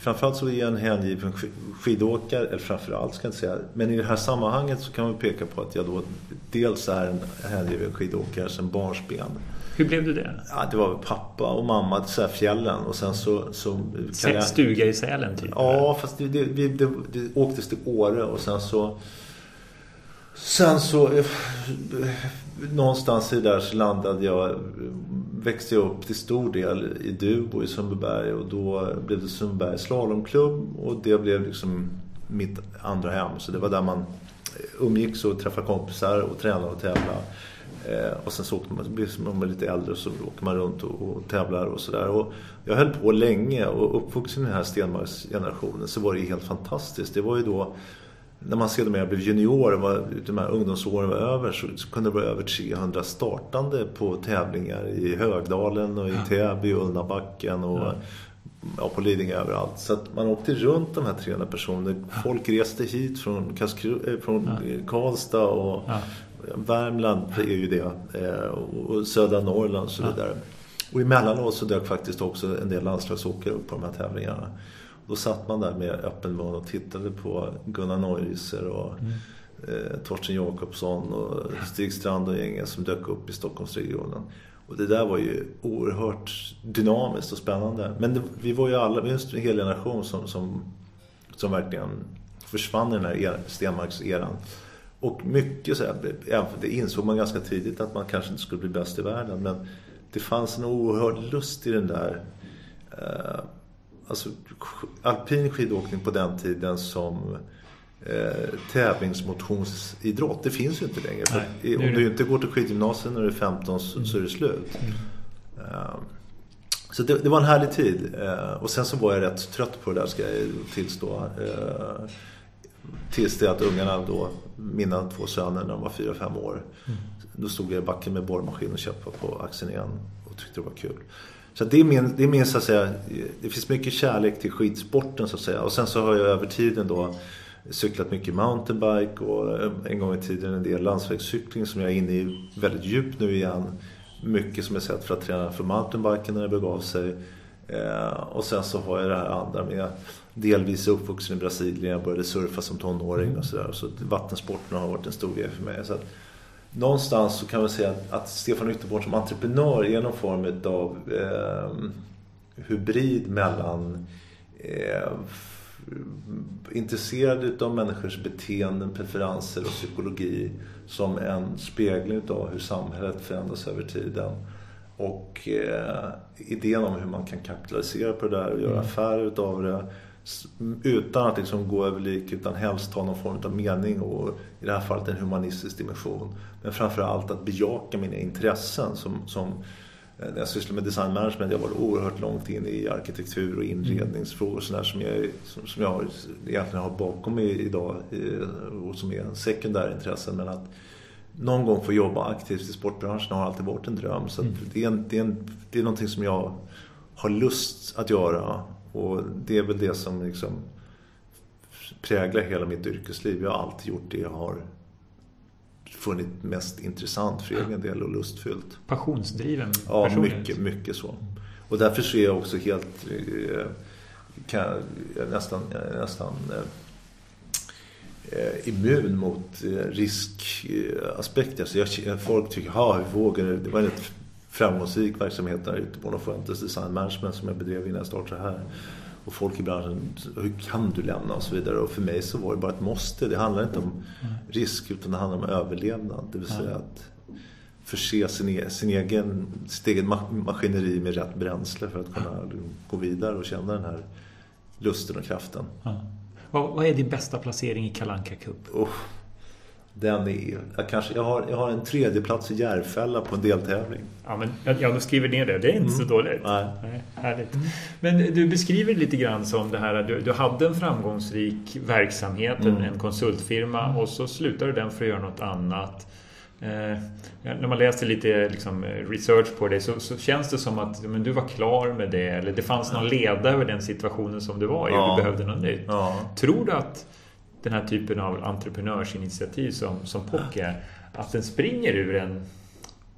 framförallt så är jag en hängiven skidåkare, eller framförallt ska jag inte säga, men i det här sammanhanget så kan man peka på att jag då dels är en hängiven skidåkare sedan barnsben. Hur blev du det? Ja, det var pappa och mamma till fjällen och sen så... så jag... Stuga i Sälen typ? Ja, fast det, det, det, det, det åktes till Åre och sen så... Sen så... Någonstans i där så landade jag växte jag upp till stor del i Dubo i Sundbyberg och då blev det Sundbyberg slalomklubb och det blev liksom mitt andra hem. Så det var där man eh, umgicks och träffade kompisar och tränade och tävlade. Eh, och sen så åkte man, blir man lite äldre så åker man runt och, och tävlar och sådär. Jag höll på länge och uppvuxen i den här Stenmarksgenerationen så var det helt fantastiskt. Det var ju då när man sedermera blev junior och de här ungdomsåren var över så, så kunde det vara över 300 startande på tävlingar i Högdalen och i Täby och Ullnabacken och ja. ja. på Lidingö överallt. Så att man åkte runt de här 300 personerna. Folk reste hit från, Kaskru, eh, från ja. Karlstad och ja. Värmland är ju det. Eh, och södra Norrland och så vidare. Och emellanåt så dök faktiskt också en del landslagsåkare upp på de här tävlingarna. Då satt man där med öppen mun och tittade på Gunnar Neuriser och mm. eh, Torsten Jakobsson och Stig Strand och gänget som dök upp i Stockholmsregionen. Och det där var ju oerhört dynamiskt och spännande. Men det, vi var ju alla, vi var en hel generation som, som, som verkligen försvann i den här Stenmarkseran. Och mycket så här, det insåg man ganska tidigt att man kanske inte skulle bli bäst i världen. Men det fanns en oerhörd lust i den där eh, alltså, alpin skidåkning på den tiden som eh, tävlingsmotionsidrott. Det finns ju inte längre. Nej, om du inte går till skidgymnasiet när du är 15 så, mm. så är det slut. Mm. Uh, så det, det, var en härlig tid. Uh, och sen så var jag rätt trött på det där ska jag tillstå. Uh, tills det att ungarna då, mina två söner när de var 4-5 år. Mm. Då stod jag i backen med borrmaskin och käppade på axeln igen och tyckte det var kul. Så det är min, det är min så att säga, det finns mycket kärlek till skidsporten så att säga. Och sen så har jag över tiden då cyklat mycket mountainbike och eh, en gång i tiden en del landsvägscykling som jag är inne i väldigt djupt nu igen. Mycket som jag sett för att träna för mountainbiken när det begav sig. Eh, och sen så har jag det här andra med delvis uppvuxen i Brasilien. Jag började surfa som tonåring och sådär. Så vattensporten har varit en stor grej för mig. Så att, någonstans så kan man säga att Stefan Ytterborn som entreprenör är någon form av eh, hybrid mellan eh, intresserad av människors beteenden, preferenser och psykologi som en spegling av hur samhället förändras över tiden. Och eh, idén om hur man kan kapitalisera på det där och göra mm. affärer utav det utan att liksom gå över lik utan helst ha någon form av mening och i det här fallet en humanistisk dimension. Men framförallt att bejaka mina intressen som, som eh, när jag sysslar med design management, jag var oerhört långt in i arkitektur och inredningsfrågor och sådär som jag, som, som jag egentligen har bakom mig idag och som är en sekundär intressen. Men att någon gång få jobba aktivt i sportbranschen har alltid varit en dröm. Så mm. det, är en, det, är en, det är någonting som jag har lust att göra och det är väl det som liksom präglar hela mitt yrkesliv. Jag har alltid gjort det jag har funnit mest intressant för egen del och lustfyllt. Passionsdriven Ja, mycket, mycket så. Och därför så är jag också helt eh, kan, nästan, nästan eh, immun mot eh, riskaspekter. Så jag, folk tycker, ja, hur vågar det? Det var ett framgångsrik verksamhet där ute på Nofuentes Design Management som jag bedrev innan jag startade här. Och folk i branschen, hur kan du lämna och så vidare. Och för mig så var det bara ett måste. Det handlar inte om risk utan det handlar om överlevnad. Det vill säga att förse sin, e-, sin egen, sitt eget maskineri med rätt bränsle för att kunna gå vidare och känna den här lusten och kraften. Ja. Vad, vad är din bästa placering i Kalanka Cup? Oh, den är, jag, kanske, jag, har, jag har en tredje plats i Järfälla på en deltävling. Ja, men jag, jag skriver ner det. Det är inte mm. så dåligt. Nej. Nej, härligt. Men du beskriver lite grann som det här att du, du hade en framgångsrik verksamhet, mm. en, en konsultfirma och så slutade du den för att göra något annat. Eh, när man läser lite liksom, research på dig så, så, känns det som att men, du var klar med det eller det fanns någon leda över den situationen som du var i och du behövde något nytt. Ja. Tror du att den här typen av entreprenörsinitiativ som, som POC är, att den springer ur en,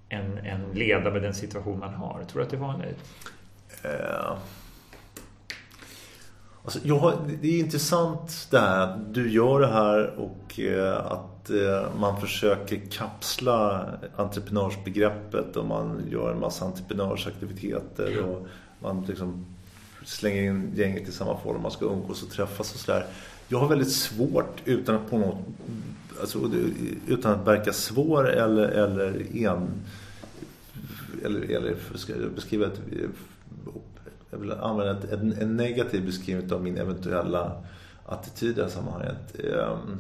en, en leda med den situation man har. Tror du att det är vanligt? Uh, alltså, jag, det är intressant det här att du gör det här och uh, att uh, man försöker kapsla entreprenörsbegreppet och man gör en massa entreprenörsaktiviteter och man liksom slänger in gänget i samma form, man ska umgås och träffas och sådär. Jag har väldigt svårt utan att på något alltså, utan att verka svår eller, eller en eller, eller ska jag beskriva ett jag vill använda ett, en, en negativ beskrivning av min eventuella attityd i det här sammanhanget. Ehm, um,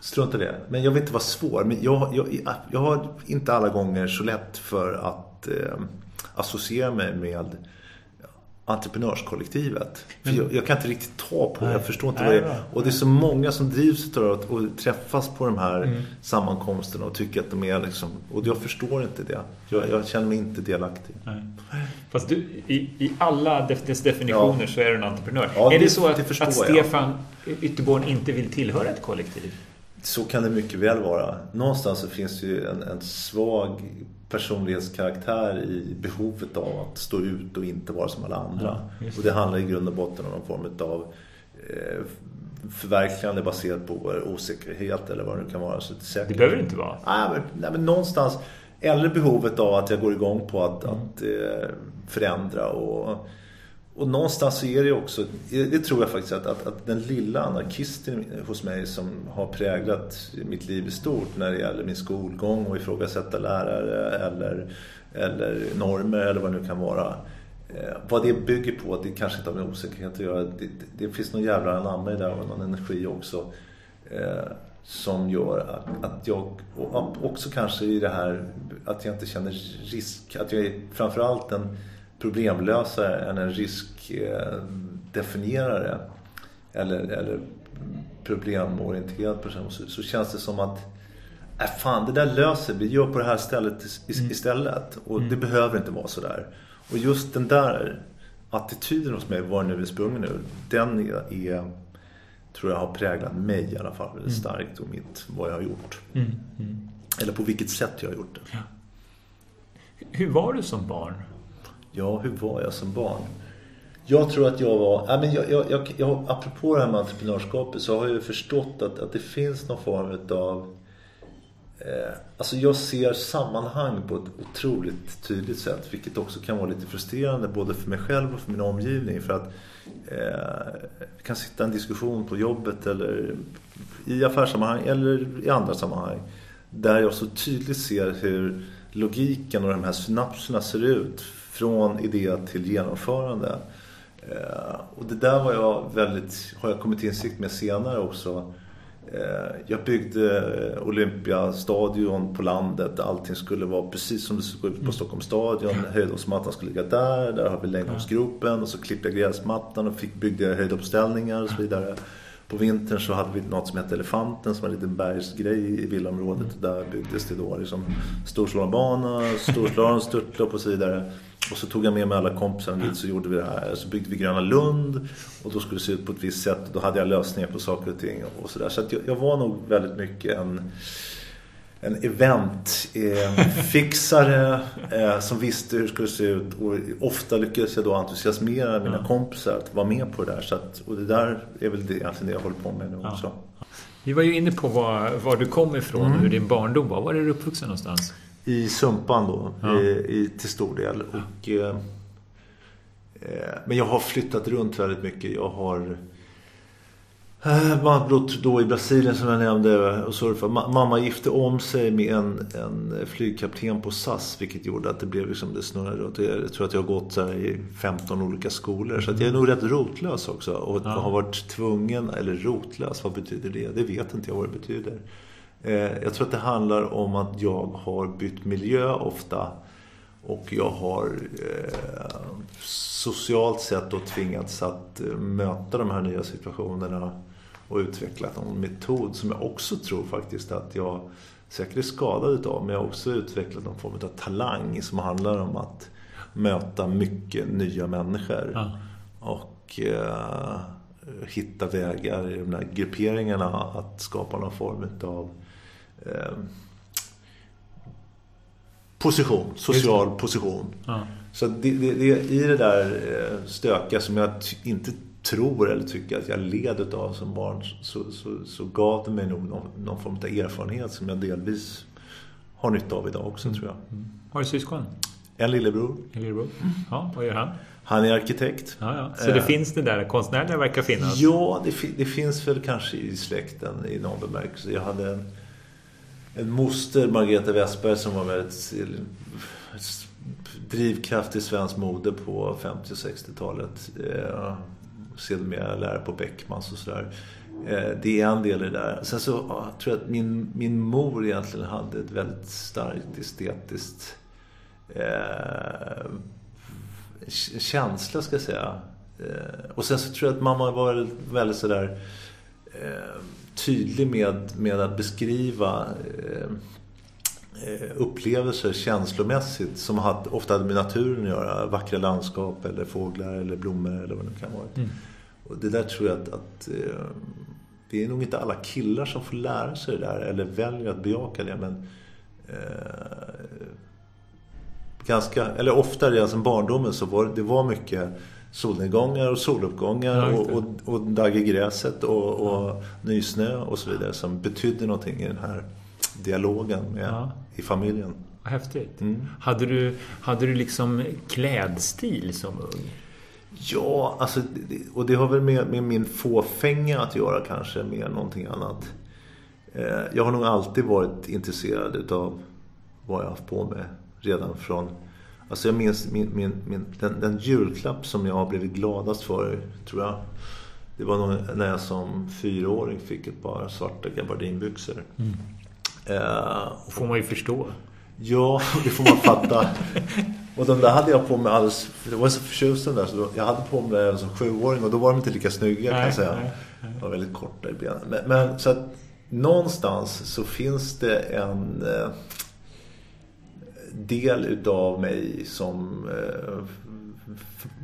strunt i det. Men jag vill inte vara svår. Men jag, jag, jag har inte alla gånger så lätt för att eh, associera mig med entreprenörskollektivet. Men, jag, jag, kan inte riktigt ta på det. Jag förstår inte nej, vad det är. Och det är så många som drivs av att och träffas på de här mm. sammankomsterna och tycker att de är liksom... Och jag förstår inte det. Jag, jag känner mig inte delaktig. Nej. Fast du, i, i alla dess definitioner ja. så är du en entreprenör. Ja, är det, det så att, det att Stefan Ytterborn inte vill tillhöra ett kollektiv? Så kan det mycket väl vara. Någonstans så finns det ju en, en svag personlighetskaraktär i behovet av att stå ut och inte vara som alla andra. Ja, och det handlar i grund och botten om någon form av eh, förverkligande baserat på osäkerhet eller vad det kan vara. Så det, det behöver det inte vara. Nej men, nej, men någonstans, eller behovet av att jag går igång på att, mm. att eh, förändra och, och någonstans så är det också, det tror jag faktiskt att, att, att, den lilla anarkisten hos mig som har präglat mitt liv i stort när det gäller min skolgång och ifrågasätta lärare eller, eller normer eller vad det nu kan vara. Eh, vad det bygger på, det kanske inte har med osäkerhet att göra. Det, det, det finns någon jävla anamma i det och någon energi också. Eh, som gör att, att jag, och också kanske i det här att jag inte känner risk, att jag är framförallt en problemlösare än en riskdefinierare eller, eller problemorienterad person så, så känns det som att äh, fan, det där löser vi. Gör på det här stället mm. istället. Och mm. det behöver inte vara så där. Och just den där attityden hos mig, var nu är sprungen nu, den är, är, tror jag har präglat mig i alla fall väldigt mm. starkt och mitt, vad jag har gjort. Mm. Mm. Eller på vilket sätt jag har gjort det. Ja. Hur var du som barn? Ja, hur var jag som barn? Jag tror att jag var... Ja, men jag, jag, jag, jag, apropå det här med entreprenörskapet så har jag förstått att, att det finns någon form av... Eh, alltså jag ser sammanhang på ett otroligt tydligt sätt. Vilket också kan vara lite frustrerande både för mig själv och för min omgivning. För att eh, kan sitta en diskussion på jobbet eller i affärssammanhang eller i andra sammanhang. Där jag så tydligt ser hur logiken och de här synapserna ser ut från idé till genomförande. Eh, och det där var jag väldigt, har jag kommit till insikt med senare också. Eh, jag byggde Olympiastadion på landet. Allting skulle vara precis som det såg ut på mm. Stockholms stadion. Höjdhoppsmattan skulle ligga där. Där har vi längdhoppsgropen. Och så klippte jag gräsmattan och fick bygga höjdhoppsställningar och så vidare. På vintern så hade vi något som hette Elefanten som var en liten bergsgrej i villaområdet. Där byggdes det då liksom storslalambana, storslalomstörtlopp och så vidare. Och så tog jag med mig alla kompisar dit så gjorde vi det här. Så byggde vi Gröna Lund och då skulle det se ut på ett visst sätt. Då hade jag lösningar på saker och ting och sådär. Så, så jag, jag, var nog väldigt mycket en, en eventfixare eh, eh, som visste hur det skulle se ut. Och ofta lyckades jag då entusiasmera mina ja. kompisar att vara med på det där. Så att, och det där är väl det, egentligen det jag håller på med nu också. Vi var ju inne på var, var du kom ifrån mm. hur din barndom var. Var är du uppvuxen någonstans? I Sumpan då, ja. i, i, till stor del. Och, eh, eh, men jag har flyttat runt väldigt mycket. Jag har eh, man bott då i Brasilien som jag nämnde och surfa. Mamma gifte om sig med en, en flygkapten på SAS vilket gjorde att det blev liksom det snurrade runt. Jag tror att jag har gått så i 15 olika skolor så jag är nog rätt rotlös också och ja. har varit tvungen, eller rotlös, vad betyder det? Det vet inte jag vad det betyder. Eh, jag tror att det handlar om att jag har bytt miljö ofta och jag har eh, socialt sett då tvingats att eh, möta de här nya situationerna och utvecklat någon metod som jag också tror faktiskt att jag säkert är skadad utav. Men jag har också utvecklat någon form av talang som handlar om att möta mycket nya människor. Ja. Och eh, hitta vägar i de här grupperingarna att skapa någon form av eh, position, social position. Ja. Så det, det, det, i det där eh, stökiga som jag inte tror eller tycker att jag led av som barn så, så, så gav det mig nog någon, någon, form av erfarenhet som jag delvis har nytta av idag också mm. tror jag. Mm. Har du syskon? En lillebror. En lillebror. Ja, vad gör han? Han är arkitekt. Ja, ja. Så det eh, finns det där konstnärliga verkar finnas? Ja, det, det, finns väl kanske i släkten i någon bemärkelse. Jag hade en en moster, Margareta Westberg, som var väldigt drivkraft i svensk mode på 50- och 60-talet. Eh, Sedermera lärare på Beckmans och sådär. Eh, det är en del i det där. Sen så ja, tror jag att min, min mor egentligen hade ett väldigt starkt estetiskt eh, känsla, ska jag säga. Eh, och sen så tror jag att mamma var väldigt sådär eh, tydlig med, med att beskriva eh, eh, upplevelser känslomässigt som hade, ofta hade med naturen att göra. Vackra landskap eller fåglar eller blommor eller vad det kan vara. Mm. Och det där tror jag att, att eh, det är nog inte alla killar som får lära sig det där eller väljer att bejaka det. Men eh, ganska, eller ofta redan som barndomen så var det var mycket solnedgångar och soluppgångar ja, och, och, och dagg i gräset och, och nysnö och så vidare som betydde någonting i den här dialogen med, ja. i familjen. Häftigt. Mm. Hade, du, hade du liksom klädstil som ung? Ja, alltså, och det har väl med, med min fåfänga att göra kanske, mer än någonting annat. Eh, jag har nog alltid varit intresserad utav vad jag har haft på mig redan från... Alltså jag minns min, min, min, den, den julklapp som jag har blivit gladast för, tror jag. Det var nog när jag som fyraåring fick ett par svarta gabardinbyxor. Mm. Eh, får man ju förstå. Ja, det får man fatta. och de där hade jag på mig alldeles... Det var så förtjust där. Så jag hade på mig det som sjuåring och då var de inte lika snygga nej, kan jag säga. Nej, nej. De var väldigt korta i benen. Men, men, så att någonstans så finns det en eh, del utav mig som eh,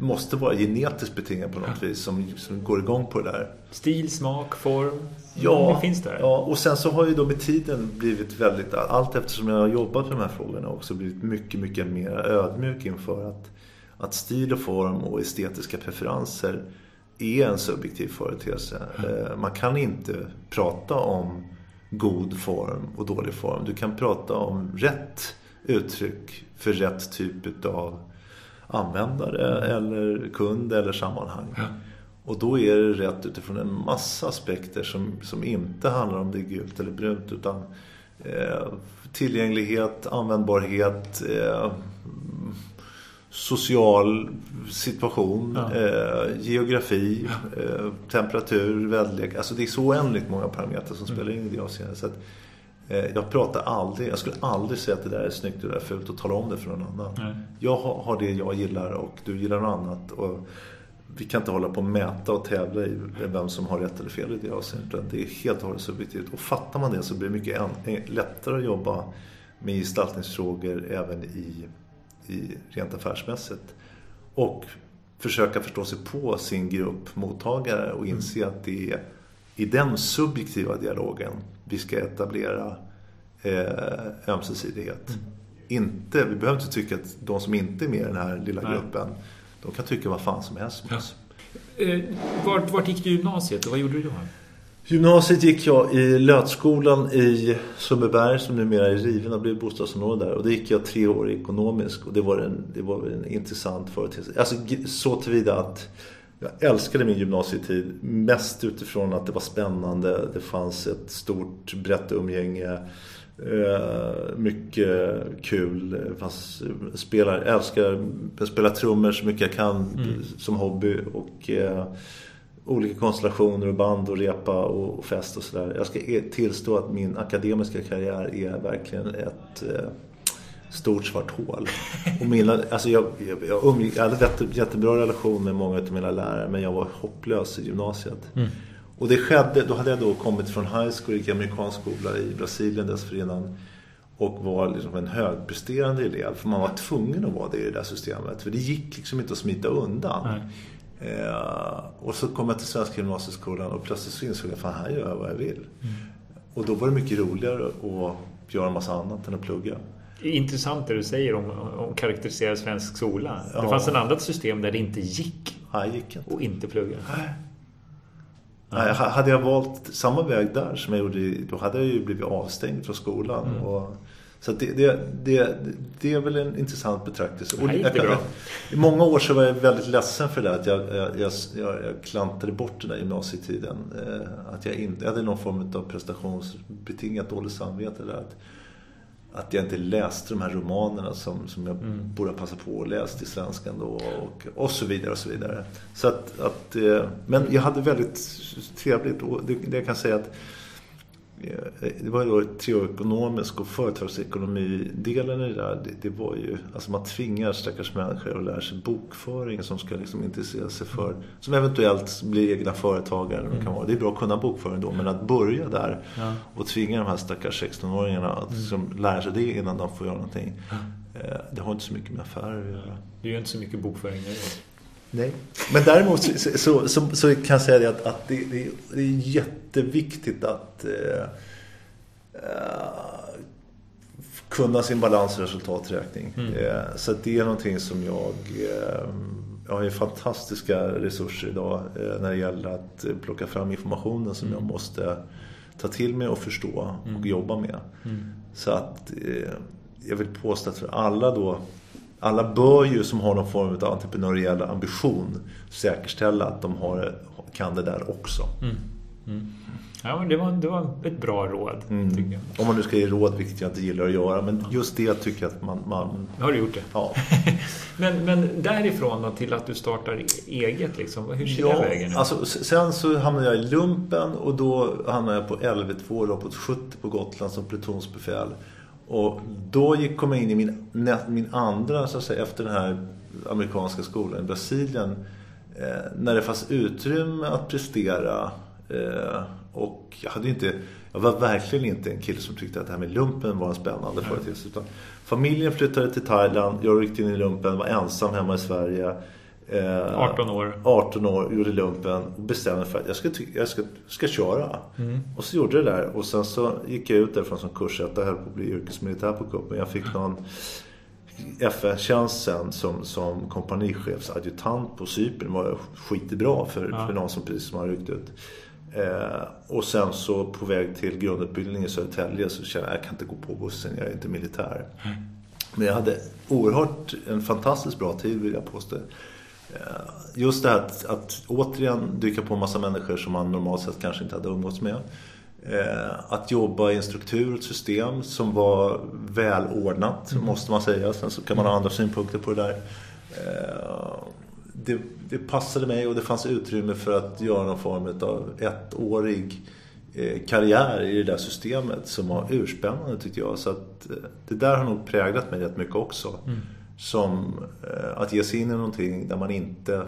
måste vara genetiskt betingad på något vis som, som går igång på det där. Stil, smak, form. Ja, det finns där. ja, och sen så har ju då med tiden blivit väldigt, allt eftersom jag har jobbat med de här frågorna också blivit mycket, mycket mer ödmjuk inför att, att stil och form och estetiska preferenser är en subjektiv företeelse. Mm. Man kan inte prata om god form och dålig form. Du kan prata om rätt uttryck för rätt typ av användare eller kund eller sammanhang. Ja. Och då är det rätt utifrån en massa aspekter som, som inte handlar om det är gult eller brunt utan eh, tillgänglighet, användbarhet, eh, social situation, ja. eh, geografi, ja. eh, temperatur, väderlek. Alltså det är så oändligt många parametrar som mm. spelar in i det avseendet. Så att, jag pratar aldrig, jag skulle aldrig säga att det där är snyggt och det där är fult och tala om det för någon annan. Nej. Jag har, det jag gillar och du gillar något annat. Och vi kan inte hålla på och mäta och tävla i vem som har rätt eller fel i det avseendet. Det är helt och hållet subjektivt. Och fattar man det så blir det mycket lättare att jobba med gestaltningsfrågor även i, i rent affärsmässigt. Och försöka förstå sig på sin grupp mottagare och inse att det är i den subjektiva dialogen vi ska etablera eh, ömsesidighet. Mm. Inte, vi behöver inte tycka att de som inte är med i den här lilla Nej. gruppen de kan tycka vad fan som helst om oss. Ja. Eh, vart, vart gick du gymnasiet och vad gjorde du då? Gymnasiet gick jag i Lötskolan i Sundbyberg som numera är riven och blivit bostadsområde där. Och det gick jag tre år i ekonomisk och det var en, det var en intressant företeelse. Alltså så tillvida att jag älskade min gymnasietid mest utifrån att det var spännande. Det fanns ett stort brett umgänge. Eh, mycket kul. Fast spelar, älskar att spela trummor så mycket jag kan mm. som hobby. Och eh, olika konstellationer och band och repa och, och fest och sådär. Jag ska tillstå att min akademiska karriär är verkligen ett eh, stort svart hål. Och mina, alltså jag, jag, jag, umgick, jag hade jätte, jättebra relation med många av mina lärare men jag var hopplös i gymnasiet. Mm. Och det skedde, då hade jag då kommit från high school, gick amerikansk skola i Brasilien dessförinnan. Och var liksom en högpresterande elev. För man var tvungen att vara det i det där systemet. För det gick liksom inte att smita undan. Eh, och så kom jag till Svenska gymnasieskolan och plötsligt så insåg jag att här gör jag vad jag vill. Mm. Och då var det mycket roligare att göra en massa annat än att plugga. Intressant det du säger om, att karaktärisera svensk skola. Ja. Det fanns en annat system där det inte gick. Nej, gick inte. Och inte plugga. Nej. Nej, hade jag valt samma väg där som jag gjorde, då hade jag ju blivit avstängd från skolan. Mm. Och, så det, det, det, det, är väl en intressant betraktelse. Och jag, jag, I många år så var jag väldigt ledsen för det. Att jag, jag, jag, jag klantade bort den där gymnasietiden. Eh, att jag inte jag hade någon form av prestationsbetingat dåligt samvete där. Att, att jag inte läste de här romanerna som, som jag mm. borde passa på att läsa i svenskan då och, och så vidare och så vidare. Så att, att eh, men jag hade väldigt trevligt och det, det jag kan säga att det var ju då teoekonomisk och företagsekonomi-delen i det där. Det, det, var ju, alltså man tvingar stackars människor att lära sig bokföring som ska liksom intressera sig för, som eventuellt blir egna företagare. Mm. Kan vara. Det är bra att kunna bokföring då, men att börja där ja. och tvinga de här stackars 16-åringarna att mm. liksom lära sig det innan de får göra någonting. Eh, det har inte så mycket med affärer att göra. Det är ju inte så mycket bokföring nu. Nej, men däremot så, så, så, så, kan jag säga det att, att det, det, det, är jätteviktigt att eh, eh, kunna sin balans och resultaträkning. Mm. Eh, så det är någonting som jag... Eh, jag har ju fantastiska resurser idag eh, när det gäller att plocka fram informationen som mm. jag måste ta till mig och förstå mm. och jobba med. Mm. Så att eh, jag vill påstå att för alla då alla bör ju som har någon form av entreprenöriell ambition säkerställa att de har, kan det där också. Mm. Mm. Ja, men det var, det var ett bra råd, mm. Om man nu ska ge råd, vilket jag inte gillar att göra. Men just det tycker jag att man... man... Har du gjort det? Ja. men, men därifrån då till att du startar eget, liksom, hur ser ja, det vägen ut? Alltså, sen så hamnade jag i lumpen och då hamnade jag på LV2, Robot 70 på Gotland som plutonsbefäl. Och då gick, kom jag in i min, min andra, så att säga, efter den här amerikanska skolan i Brasilien. Eh, när det fanns utrymme att prestera eh, och jag hade inte, jag var verkligen inte en kille som tyckte att det här med lumpen var en spännande företeelse. Utan familjen flyttade till Thailand, jag ryckte in i lumpen, var ensam hemma i Sverige. Eh, 18 år. 18 år, gjorde lumpen och bestämde för att jag ska, jag ska, ska köra. Mm. Och så gjorde jag det där. Och sen så gick jag ut därifrån som kursetta, höll på att bli yrkesmilitär på kuppen. Jag fick någon FN-tjänst sen som, som kompanichefsadjutant på Cypern. Det var skitbra för, ja. för någon som precis som har ryckt ut. Eh, och sen så på väg till grundutbildning i Södertälje så kände jag att jag kan inte gå på bussen, jag är inte militär. Mm. Men jag hade oerhört en fantastiskt bra tid vill jag påstå. Eh, just det här att, att återigen dyka på en massa människor som man normalt sett kanske inte hade umgåtts med. Eh, att jobba i en struktur, ett system som var välordnat, mm. måste man säga. Sen så kan man ha andra synpunkter på det där. Eh, det, det, passade mig och det fanns utrymme för att göra någon form av ettårig karriär i det där systemet som var urspännande tyckte jag. Så att, det där har nog präglat mig rätt mycket också. Mm. Som eh, att ge sig in i någonting där man inte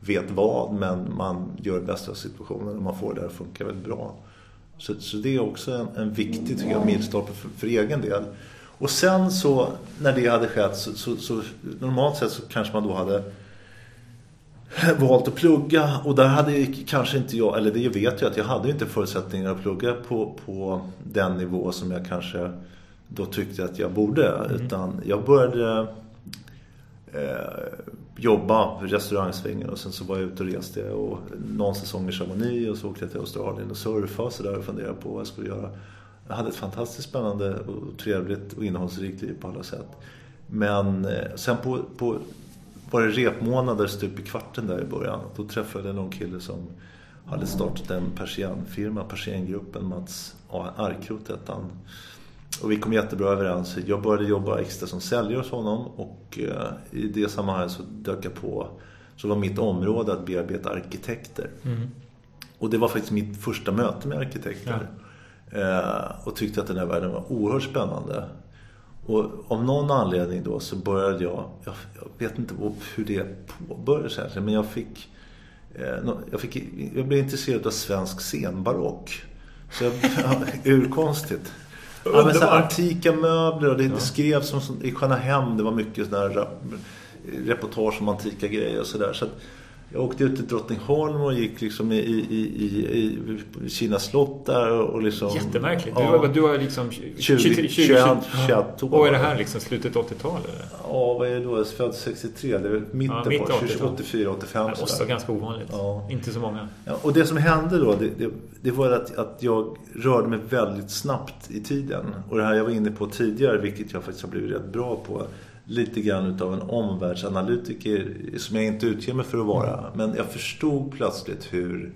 vet vad men man gör det bästa av situationen och man får det att funka väldigt bra. Så, så det är också en, en viktig tycker jag, milstolpe för, för egen del. Och sen så när det hade skett så, så, så normalt sett så kanske man då hade valt att plugga och där hade kanske inte jag, eller det vet jag att jag hade inte förutsättningar att plugga på, på den nivå som jag kanske då tyckte att jag borde. Mm. Utan jag började eh, jobba för restaurangsvängen och sen så var jag ute och reste och någon säsong i Chamonix och så åkte jag till Australien och surfade så där och funderade på vad jag skulle göra. Jag hade ett fantastiskt spännande och trevligt och innehållsrikt liv på alla sätt. Men eh, sen på, på var det repmånader stup i kvarten där i början. Då träffade jag någon kille som hade startat en persiennfirma, Persiengruppen, Mats Arkroth hette han. Och vi kom jättebra överens. Jag började jobba extra som säljare hos honom och eh, i det sammanhanget så dök jag på, så var mitt område att bearbeta arkitekter. Mm. Och det var faktiskt mitt första möte med arkitekter. Ja. Eh, och tyckte att den här världen var oerhört spännande. Och av någon anledning då så började jag, jag, jag vet inte hur det påbörjades men jag fick, eh, jag fick, jag blev intresserad av svensk scenbarock. Så jag, urkonstigt. Ja, men så antika möbler och det, det skrevs som, i Sköna Hem, det var mycket sådana här reportage om antika grejer och sådär. Så, där, så jag åkte ut till Drottningholm och gick liksom i, i, i, i Kina slott där och liksom... Jättemärkligt. Ja, du, var, du var liksom 20, 20, 20, 21, 21 år. Och är det här liksom slutet 80-tal eller? Ja, vad är det då? Jag född 63. Det är mitten ja, mitt på 84, 85. Det också ganska ovanligt. Ja. Inte så många. Ja, och det som hände då, det, det, det, var att, att jag rörde mig väldigt snabbt i tiden. Och det här jag var inne på tidigare, vilket jag faktiskt har blivit rätt bra på lite grann utav en omvärldsanalytiker som jag inte utger mig för att vara. Mm. Men jag förstod plötsligt hur,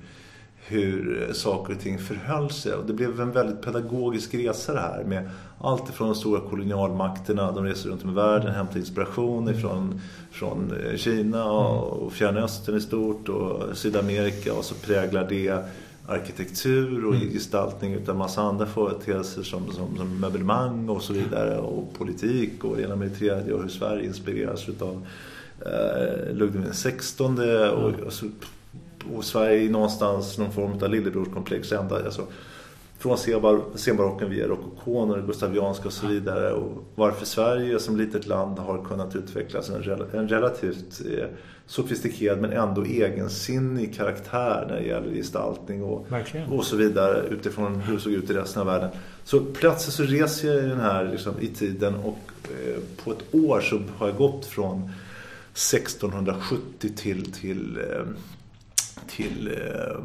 hur saker och ting förhöll sig. Och det blev en väldigt pedagogisk resa det här. Med allt ifrån de stora kolonialmakterna, de reser runt om i världen, hämtar inspiration mm. ifrån från eh, Kina och, mm. och Fjärran Östern i stort och Sydamerika och så präglar det arkitektur och mm. gestaltning utan massa andra företeelser som, som, som möblemang och så vidare och politik och det ena med det tredje och hur Sverige inspireras utav eh, Ludvig XVI och, mm. och, och, Sverige någonstans någon form av lillebrorskomplex ända alltså, från senbarocken via rokokon och gustavianska och så vidare och varför Sverige som litet land har kunnat utvecklas en, en relativt eh, sofistikerad men ändå egensinnig karaktär när det gäller gestaltning och, och så vidare utifrån hur det såg ut i resten av världen. Så plötsligt så reser jag i den här liksom, i tiden och eh, på ett år så har jag gått från 1670 till, till, eh, till eh,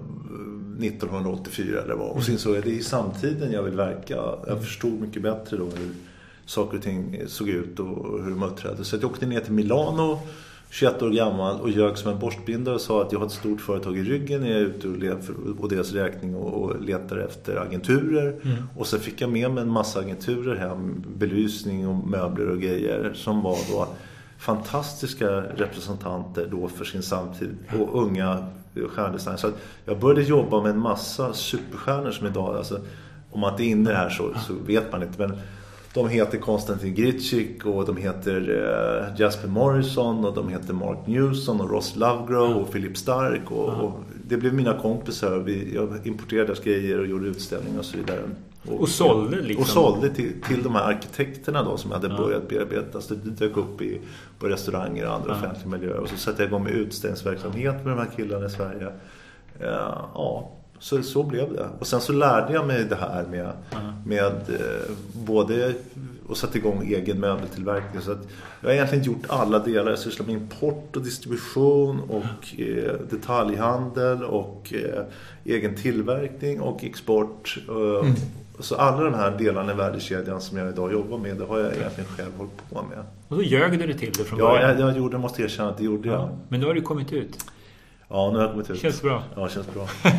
1984 eller vad. Och sen så är det i samtiden jag vill verka. Jag förstod mycket bättre då hur saker och ting såg ut och hur de uppträdde. Så jag åkte ner till Milano 21 år gammal och ljög som en borstbindare och sa att jag har ett stort företag i ryggen. Jag är ute och lever på deras räkning och letar efter agenturer. Mm. Och så fick jag med mig en massa agenturer hem. Belysning och möbler och grejer som var då fantastiska representanter då för sin samtid och unga stjärndesigners. Så jag började jobba med en massa superstjärnor som idag, alltså, om man inte är inne här så, så vet man inte. Men de heter Konstantin Gritschik och de heter eh, Jasper Morrison och de heter Mark Newson och Ross Lovegrove och Philip Stark. Och, och det blev mina kompisar. Vi, jag importerade deras grejer och gjorde utställningar och så vidare. Och, och sålde liksom? Och sålde till, till de här arkitekterna då som hade ja. börjat bearbeta. Så det dök upp i, på restauranger och andra ja. offentliga miljöer. Och så satte jag igång med utställningsverksamhet med de här killarna i Sverige. Ja, ja så, så blev det. Och sen så lärde jag mig det här med, med eh, både och satte igång egen möbeltillverkning. Så att jag har egentligen gjort alla delar. Jag sysslar med import och distribution och eh, detaljhandel och eh, egen tillverkning och export. Eh, mm. Så alla de här delarna i värdekedjan som jag idag jobbar med, det har jag egentligen själv hållit på med. Och då ljög du det till det från ja, början? Ja, jag, gjorde, måste erkänna att det gjorde ja. jag. Men nu har du kommit ut? Ja, nu har jag kommit ut. Känns bra. Ja, känns bra.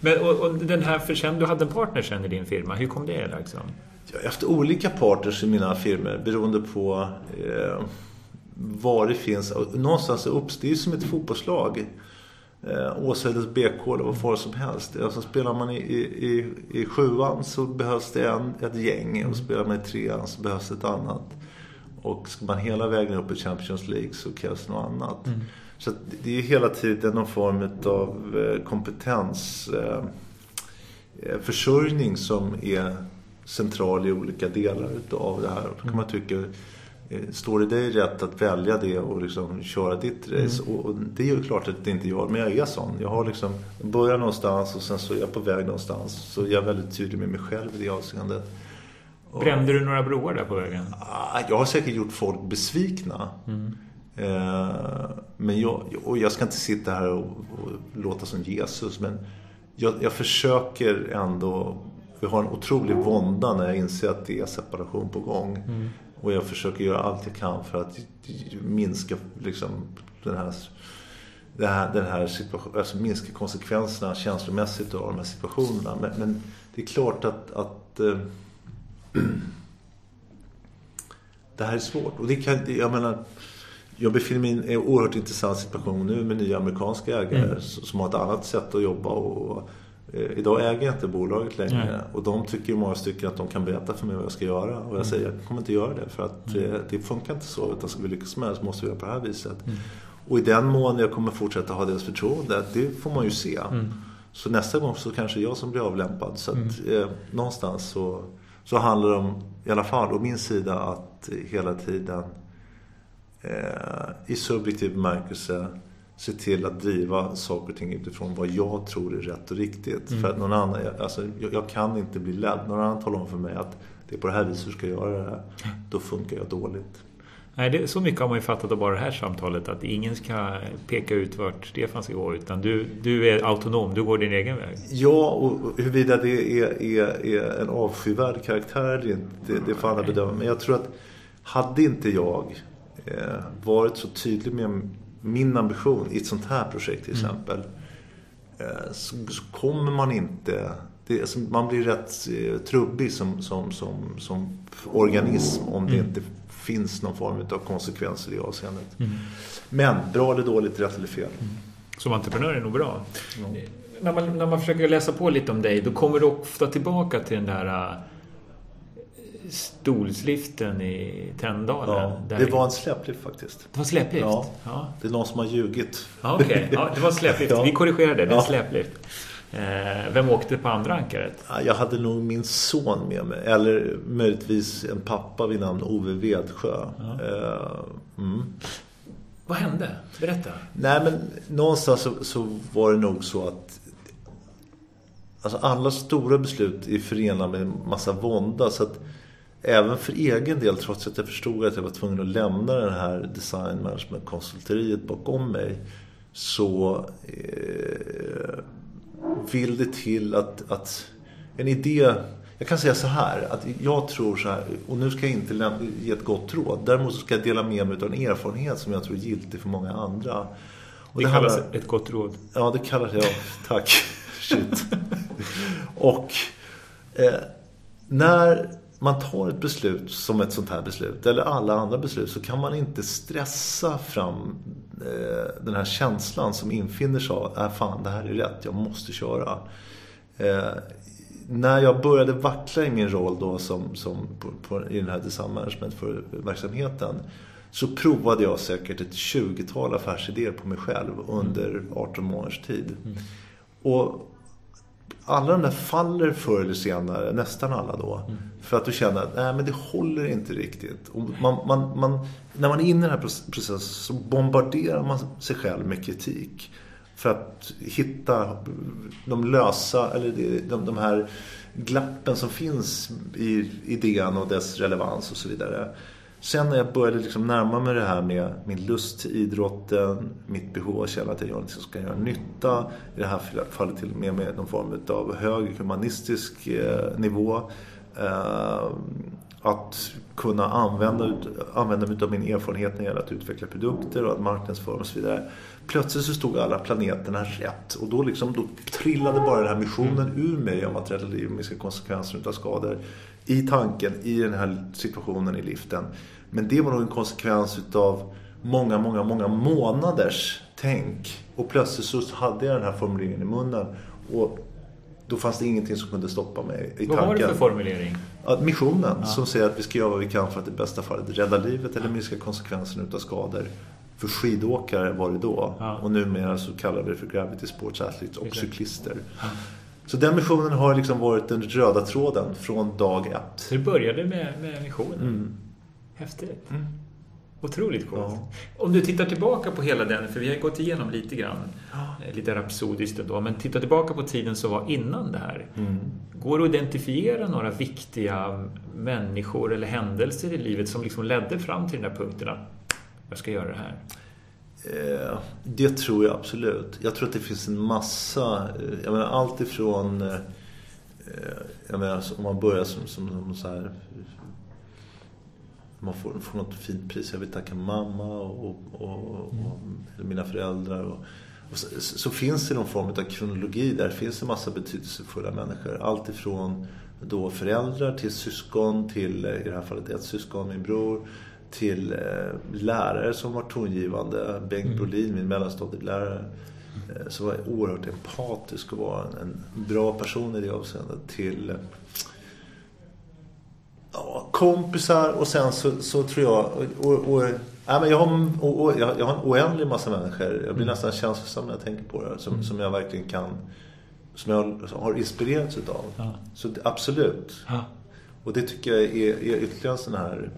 Men, och, och, den här, för sen, du hade en partner sen i din firma. Hur kom det liksom? Jag har haft olika partners i mina firmor beroende på eh, var det finns. Någonstans uppstår det som ett fotbollslag. Eh, Åshöjdens BK eller vad för som helst. Alltså spelar man i, i, i sjuan så behövs det en, ett gäng. Och spelar man i trean så behövs ett annat. Och ska man hela vägen upp i Champions League så krävs det något annat. Mm. Så det är hela tiden någon form av eh, kompetensförsörjning eh, som är central i olika delar av det här. Då kan man tycka, eh, står det dig rätt att välja det och liksom köra ditt race? Mm. Och det är ju klart att det inte jag, men jag är sån. Jag har liksom, börjar någonstans och sen så är jag på väg någonstans. Så jag är väldigt tydlig med mig själv i det avseendet. Brände du några broar där på vägen? Ah, jag har säkert gjort folk besvikna. Mm. Eh, men jag, och jag ska inte sitta här och, och låta som Jesus, men jag, jag, försöker ändå... Vi har en otrolig vånda när jag inser att det är separation på gång. Mm. Och jag försöker göra allt jag kan för att minska liksom, den här, den här, den här situationen, alltså minska konsekvenserna känslomässigt av de här situationerna. Men, men det är klart att, att äh, det här är svårt. Och det kan, jag menar, jag befinner mig i en oerhört intressant situation nu med nya amerikanska ägare mm. som har ett annat sätt att jobba. Och, eh, idag äger jag inte bolaget längre mm. och de tycker många stycken att de kan berätta för mig vad jag ska göra. Och jag mm. säger jag kommer inte göra det för att mm. det funkar inte så. Utan ska vi lyckas med det så måste vi göra på det här viset. Mm. Och i den mån jag kommer fortsätta ha deras förtroende, det får man ju se. Mm. Så nästa gång så kanske jag som blir avlämpad. Så att eh, någonstans så, så handlar det om, i alla fall, å min sida att hela tiden eh, i subjektiv bemärkelse se till att driva saker och ting utifrån vad jag tror är rätt och riktigt. Mm. För att någon annan, alltså, jag, jag, kan inte bli ledd. Någon annan talar om för mig att det är på det här viset du ska göra det här. Då funkar jag dåligt. Nej, det, så mycket har man ju fattat av bara det här samtalet att ingen ska peka ut vart Stefan ska gå utan du, du är autonom, du går din egen väg. Ja, och huruvida det är, är, är en avskyvärd karaktär inte, det, det får andra bedöma. Men jag tror att hade inte jag varit så tydlig med min ambition i ett sånt här projekt till mm. exempel. Mm. så, så, kommer man inte... Det, alltså, man blir rätt eh, trubbig som, som, som, som organism om det mm. inte finns någon form av konsekvenser i avseendet. Mm. Men bra eller dåligt, rätt eller fel. Mm. Som entreprenör är nog bra. När, man, när man försöker läsa på lite om dig, då kommer du ofta tillbaka till den där stolsliften i Tänndalen. Ja, det var en släplift faktiskt. Det var släplift? Ja, ja. Det är någon som har ljugit. Ja, Okej, okay. ja, det var släplift. ja. Vi korrigerade, det är ja. släplift. Eh, vem åkte på andra ankaret? Jag hade nog min son med mig. Eller möjligtvis en pappa vid namn Ove Vedsjö. Eh, mm. Vad hände? Berätta. Nej, men någonstans så, så var det nog så att Alltså alla stora beslut är förenade med en massa vånda. Så att även för egen del, trots att jag förstod att jag var tvungen att lämna det här design management konsulteriet bakom mig, så eh, vill det till att, att en idé Jag kan säga så här, att jag tror så här, och nu ska jag inte ge ett gott råd. Däremot ska jag dela med mig av en erfarenhet som jag tror är giltig för många andra. Och det, det kallas handlar, ett gott råd. Ja, det kallas jag. Tack. Shit. och eh, när man tar ett beslut som ett sånt här beslut, eller alla andra beslut, så kan man inte stressa fram eh, den här känslan som infinner sig av, äh, fan det här är rätt, jag måste köra. Eh, när jag började vackla i min roll då som, som på, på, i den här design management för verksamheten så provade jag säkert ett 20-tal affärsidéer på mig själv under 18 månaders tid. Mm. Och alla de där faller förr eller senare, nästan alla då. Mm. För att du känner att nej, men det håller inte riktigt. Och man, man, man, när man är inne i den här processen så bombarderar man sig själv med kritik. För att hitta de lösa, eller de, de här glappen som finns i idén och dess relevans och så vidare. Sen när jag började liksom närma mig det här med min lust till idrotten, mitt behov av att känna att jag gör något som ska göra nytta. I det här fallet till och med med någon form av hög humanistisk eh, nivå. Eh, att kunna använda, använda mig av min erfarenhet när det gäller att utveckla produkter och att marknadsföra och så vidare. Plötsligt så stod alla planeterna rätt och då, liksom, då trillade bara den här missionen ur mig om att rädda liv och minska konsekvenser av skador i tanken, i den här situationen i liften. Men det var nog en konsekvens utav många, många, många månaders tänk. Och plötsligt så hade jag den här formuleringen i munnen. Och då fanns det ingenting som kunde stoppa mig i vad tanken. Vad var det för formulering? Att missionen ja. som säger att vi ska göra vad vi kan för att i bästa fallet rädda livet eller minska konsekvenserna utav skador. För skidåkare var det då. Ja. Och numera så kallar vi det för Gravity Sports Athletes och cyklister. Så den missionen har liksom varit den röda tråden från dag ett. Så det började med, med missionen? Mm. Häftigt. Mm. Otroligt coolt. Ja. Om du tittar tillbaka på hela den, för vi har gått igenom lite grann, ja. Eh, lite rapsodiskt ändå, men titta tillbaka på tiden som var innan det här. Mm. Går det att identifiera några viktiga människor eller händelser i livet som liksom ledde fram till den här punkten att jag ska göra det här? Eh, det tror jag absolut. Jag tror att det finns en massa, eh, jag menar allt ifrån, eh, jag menar om man börjar som, som, som så här, man får, får något fint pris, jag vill tacka mamma och, och, och, och mina föräldrar. Och, och så, så, finns det någon form av kronologi där, det finns en massa betydelsefulla människor. Allt ifrån då föräldrar till syskon, till i det här fallet ett syskon, min bror till eh, lärare som var tongivande. Bengt mm. Brolin, min mellanstadielärare, eh, som var oerhört empatisk och var en, bra person i det avseendet. Till ja, kompisar och sen så, så tror jag... Och, och, ja, men jag, har, och, jag, jag, har en oändlig massa människor. Jag blir mm. nästan känslosam när jag tänker på det. Som, mm. som jag verkligen kan... Som jag har inspirerats utav. Ja. Så absolut. Ja. Och det tycker jag är, är ytterligare en sån här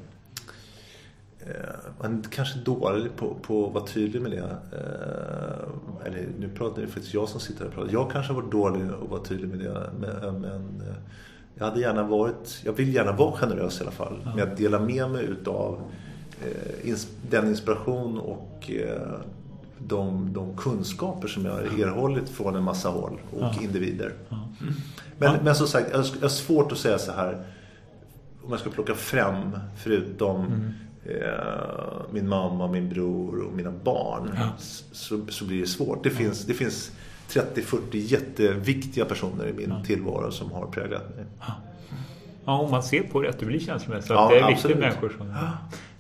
Eh, man är kanske dålig på, på att vara tydlig med det. Eh, eller nu pratar det faktiskt jag som sitter här och pratar. Jag kanske varit dålig att vara tydlig med det. Men, eh, jag hade gärna varit, jag vill gärna vara generös i alla fall. Ja. Med att dela med mig utav den inspiration och de, de kunskaper som jag har erhållit från en massa håll och ja. individer. Ja. Men, men som sagt, jag har svårt att säga så här om jag ska plocka fram förutom mm. Eh, min mamma, min bror och mina barn ja. så, så blir det svårt. Det finns, det finns 30-40 jätteviktiga personer i min ja. tillvaro som har präglat mig. Ja. om man ser på det att du blir känslomässig. Ja, det är viktiga människor som...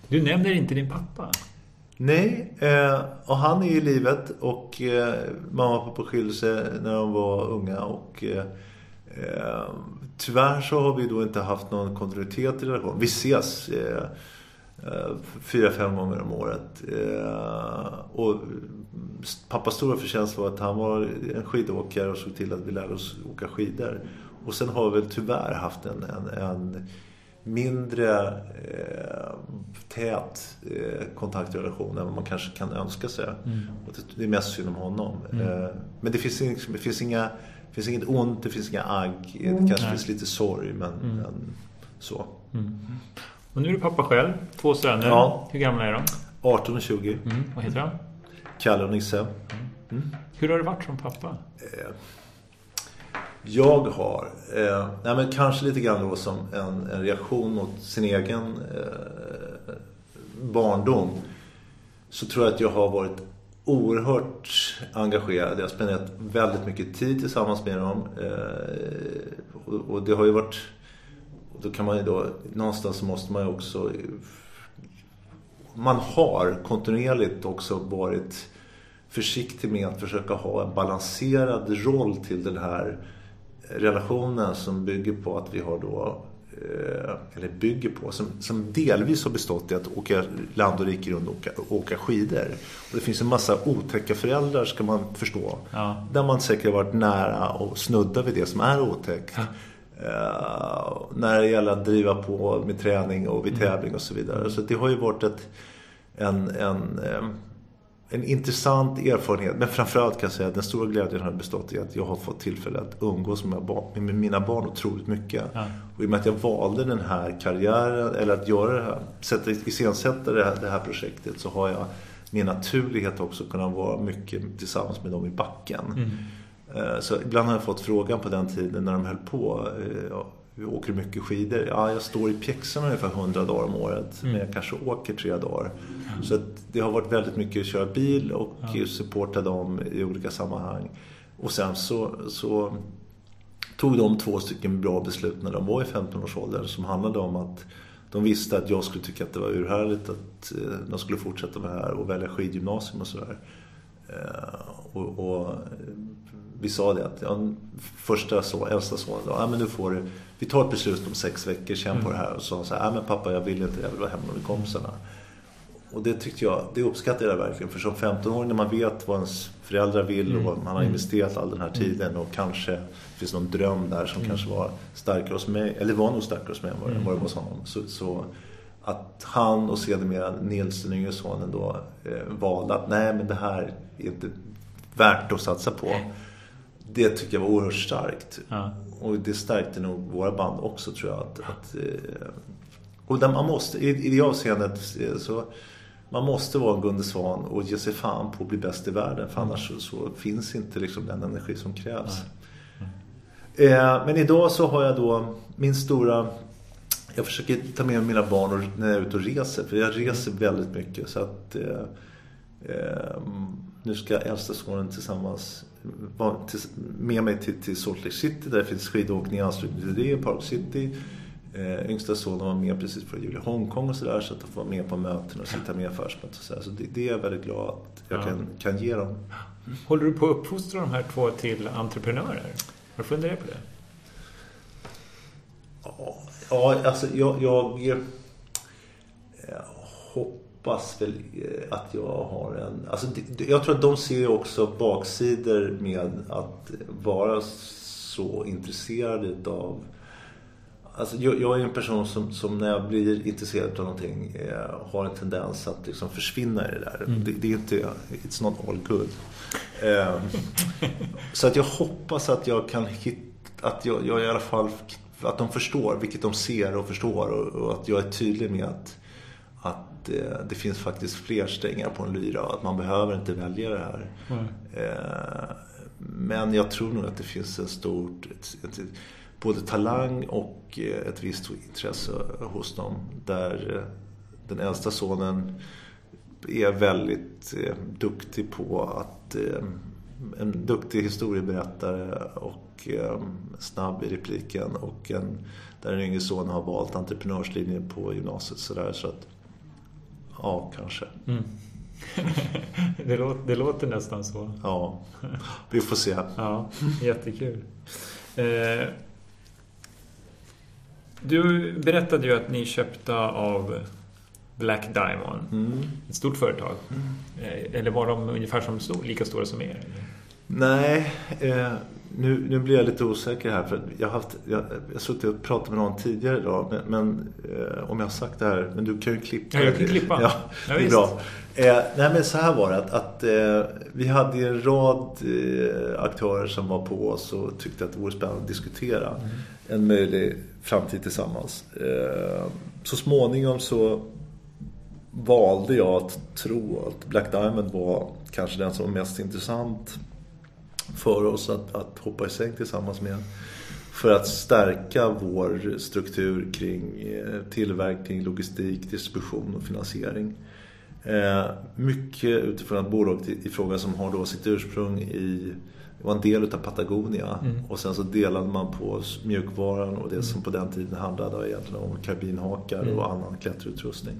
Du nämner inte din pappa. Nej, eh, och han är i livet och eh, mamma och pappa skilde sig när de var unga och eh, eh, tyvärr så har vi då inte haft någon kontinuitet i relationen. Vi ses Eh, fyra, fem gånger om året. Eh, och pappas stora förtjänst var att han var en skidåkare och såg till att vi lärde oss åka skidor. Och sen har vi väl tyvärr haft en, en, en mindre eh, tät eh, kontaktrelation än vad man kanske kan önska sig. Mm. Och det är mest synd om honom. Mm. Eh, men det finns, det finns, inga, det finns inget ont, det finns inga agg. Det kanske Nej. finns lite sorg, men, mm. men så. Och nu är du pappa själv, två söner. Ja. Hur gamla är de? 18 och 20. Mm. Vad heter de? Kalle och Nisse. Mm. Mm. Hur har det varit som pappa? Eh, Jag har, eh, nej men kanske lite grann då som en, en reaktion mot sin egen eh, barndom. Så tror jag att jag har varit oerhört engagerad. Jag har spenderat väldigt mycket tid tillsammans med dem. Eh, och, och, det har ju varit... Då kan man ju då, någonstans så måste man ju också... Man har kontinuerligt också varit försiktig med att försöka ha en balanserad roll till den här relationen som bygger på att vi har då eh, eller bygger på, som, som delvis har bestått i att åka land och rike runt och åka, åka skidor. Och det finns en massa otäcka föräldrar, ska man förstå. Ja. Där man säkert har varit nära och snudda vid det som är otäckt. Ja. Uh, när det gäller att driva på med träning och vid mm. tävling och så vidare. Så det har ju varit ett, en, en um, en intressant erfarenhet. Men framförallt kan jag säga att den stora glädjen har bestått i att jag har fått tillfälle att umgås med, med mina barn otroligt mycket. Ja. Och i och med att jag valde den här karriären, eller att göra det här, sätta, iscensätta det här, det här projektet så har jag med naturlighet också kunnat vara mycket tillsammans med dem i backen. Mm. Eh, så ibland har jag fått frågan på den tiden när de höll på eh, vi åker mycket skidor. Ja, jag står i pjäxorna ungefär 100 dagar om året. Mm. Men jag kanske åker tre dagar. Mm. Så det har varit väldigt mycket att köra bil och ja. supporta dem i olika sammanhang. Och sen så, så tog de två stycken bra beslut när de var i 15-årsåldern som handlade om att de visste att jag skulle tycka att det var urhärligt att eh, de skulle fortsätta med det här och välja skidgymnasium och sådär. Och, och vi sa det att ja, första så, äldsta sonen då, ja, men nu får du, vi tar ett beslut om sex veckor, känn mm. på det här. Och så sa ja, men pappa jag vill inte, jag vill vara hemma med kompisarna. Och det tyckte jag, det uppskattade jag verkligen. För som 15-åring när man vet vad ens föräldrar vill och mm. man har mm. investerat all den här tiden och kanske det finns någon dröm där som mm. kanske var starkare hos mig, eller var nog starkare hos mig än mm. vad det var hos honom. Så, så att han och sedermera Nils, den yngre sonen då, eh, valde att nej men det här är inte värt att satsa på. Det tycker jag var oerhört starkt. Ja. Och det stärkte nog våra band också tror jag. Att, att eh, och där man måste, i, i det avseendet eh, så man måste vara en Gunde Svan och ge sig fan på att bli bäst i världen. För annars så, så finns inte liksom den energi som krävs. Mm. Eh, men idag så har jag då min stora... Jag försöker ta med mina barn när jag är ute och reser. För jag reser väldigt mycket. Så att... Eh, eh, nu ska äldsta sonen tillsammans med mig till, till Salt Lake City där det finns skidåkning i anslutning till det, Park City. Eh, yngsta sonen var med precis före jul i Hongkong och sådär så att de får vara med på möten och sitta med i affärsmöten och sådär. Så det, det, är jag väldigt glad att jag ja. kan, kan ge dem. Håller du på att uppfostra de här två till entreprenörer? Har du funderat på det? Ja, alltså jag, jag, jag hoppas väl eh, att jag har en... Alltså, jag tror att de ser också baksidor med att vara så intresserad av... Alltså, jag, jag är en person som, som, när jag blir intresserad av någonting eh, har en tendens att liksom försvinna i det där. Mm. Det, det, är inte... It's not all good. Eh, så att jag hoppas att jag kan hitta... Att jag, jag i alla fall... Att de förstår, vilket de ser och förstår och, och att jag är tydlig med att att eh, det finns faktiskt fler strängar på en lyra och att man behöver inte välja det här. Mm. Eh, men jag tror nog att det finns en stort, ett, ett, både talang och eh, ett visst intresse hos dem. Där den äldsta sonen är väldigt eh, duktig på att en duktig historieberättare och eh, snabb i repliken och en, där den yngre sonen har valt entreprenörslinjen på gymnasiet. Så, där, så att Ja, kanske. Mm. det, låter, det, låter, nästan så. Ja, vi får se. ja, jättekul. Eh, du berättade ju att ni köpte av Black Diamond. Mm. Ett stort företag. Mm. Eh, eller var de ungefär som, lika stora som er? Nej, eh, nu, nu blir jag lite osäker här för jag har, haft, jag, jag suttit och pratat med någon tidigare idag men, men eh, om jag har sagt det här, men du kan ju klippa. Ja, jag kan klippa. Ja, ja det är bra. Eh, nej men så här var det att, att eh, vi hade en rad eh, aktörer som var på oss och tyckte att det vore spännande att diskutera mm. en möjlig framtid tillsammans. Eh, så småningom så valde jag att tro att Black Diamond var kanske den som var mest intressant för oss att, att hoppa i säng tillsammans med. För att stärka vår struktur kring eh, tillverkning, logistik, distribution och finansiering. Eh, mycket utifrån att bolaget i fråga som har då sitt ursprung i var en del av Patagonia mm. och sen så delade man på mjukvaran och det mm. som på den tiden handlade egentligen om karbinhakar mm. och annan klätterutrustning.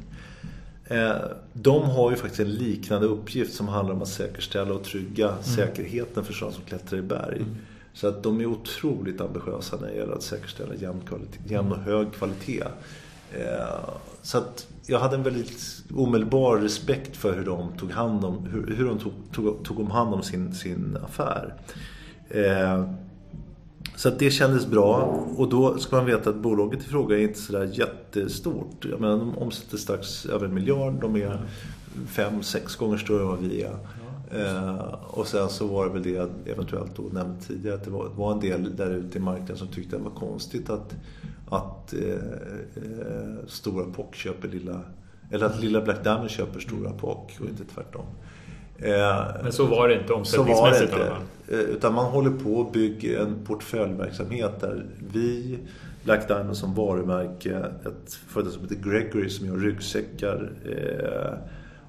Eh, de har ju faktiskt en liknande uppgift som handlar om att säkerställa och trygga mm. säkerheten för sådana som klättrar i berg. Mm. Så att de är otroligt ambitiösa när det gäller att säkerställa jämn, kvalitet, jämn och hög kvalitet. Eh, så att jag hade en väldigt omedelbar respekt för hur de tog hand om, hur, hur de tog, tog, tog om hand om sin, sin affär. Så att det kändes bra och då ska man veta att bolaget i fråga är inte sådär jättestort. Jag menar, de omsätter strax över en miljard. De är fem, sex gånger större än vad vi är. Eh, och sen så var det väl det jag eventuellt då nämnde tidigare att det var, var en del där ute i marknaden som tyckte det var konstigt att att eh, eh, Stora POC köper lilla... Eller att lilla Black Diamond köper Stora. POC och inte tvärtom. Eh, Men så var det inte omsättningsmässigt? Det inte. Eh, utan man håller på att bygga en portföljverksamhet där vi Black Diamond som varumärke, ett företag som heter Gregory som gör ryggsäckar eh,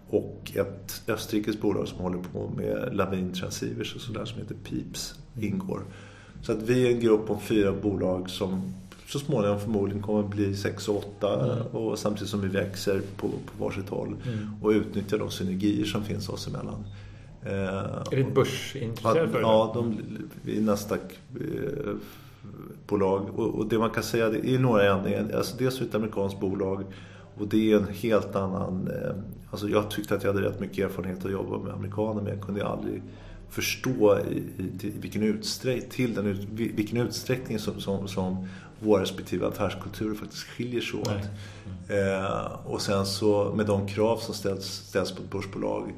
och ett österrikiskt bolag som håller på med lavin transceivers och sådär som heter Peeps ingår. Så att vi är en grupp om fyra bolag som så småningom förmodligen kommer bli 6 och 8 mm. och samtidigt som vi växer på, på varsitt håll mm. och utnyttjar de synergier som finns oss emellan. Eh, är det ett börsintresserat företag? Ja, de, vi är Nasdaq eh, bolag och, och, det man kan säga det är några ändringar. Alltså dels är ett amerikanskt bolag och det är en helt annan... Eh, alltså jag tyckte att jag hade rätt mycket erfarenhet att jobba med amerikaner men jag kunde aldrig förstå i, i, i vilken, utsträckning, till den, vilken utsträckning som, som, som våra respektive affärskulturer faktiskt skiljer sig åt. Eh, och sen så med de krav som ställs, ställs på ett börsbolag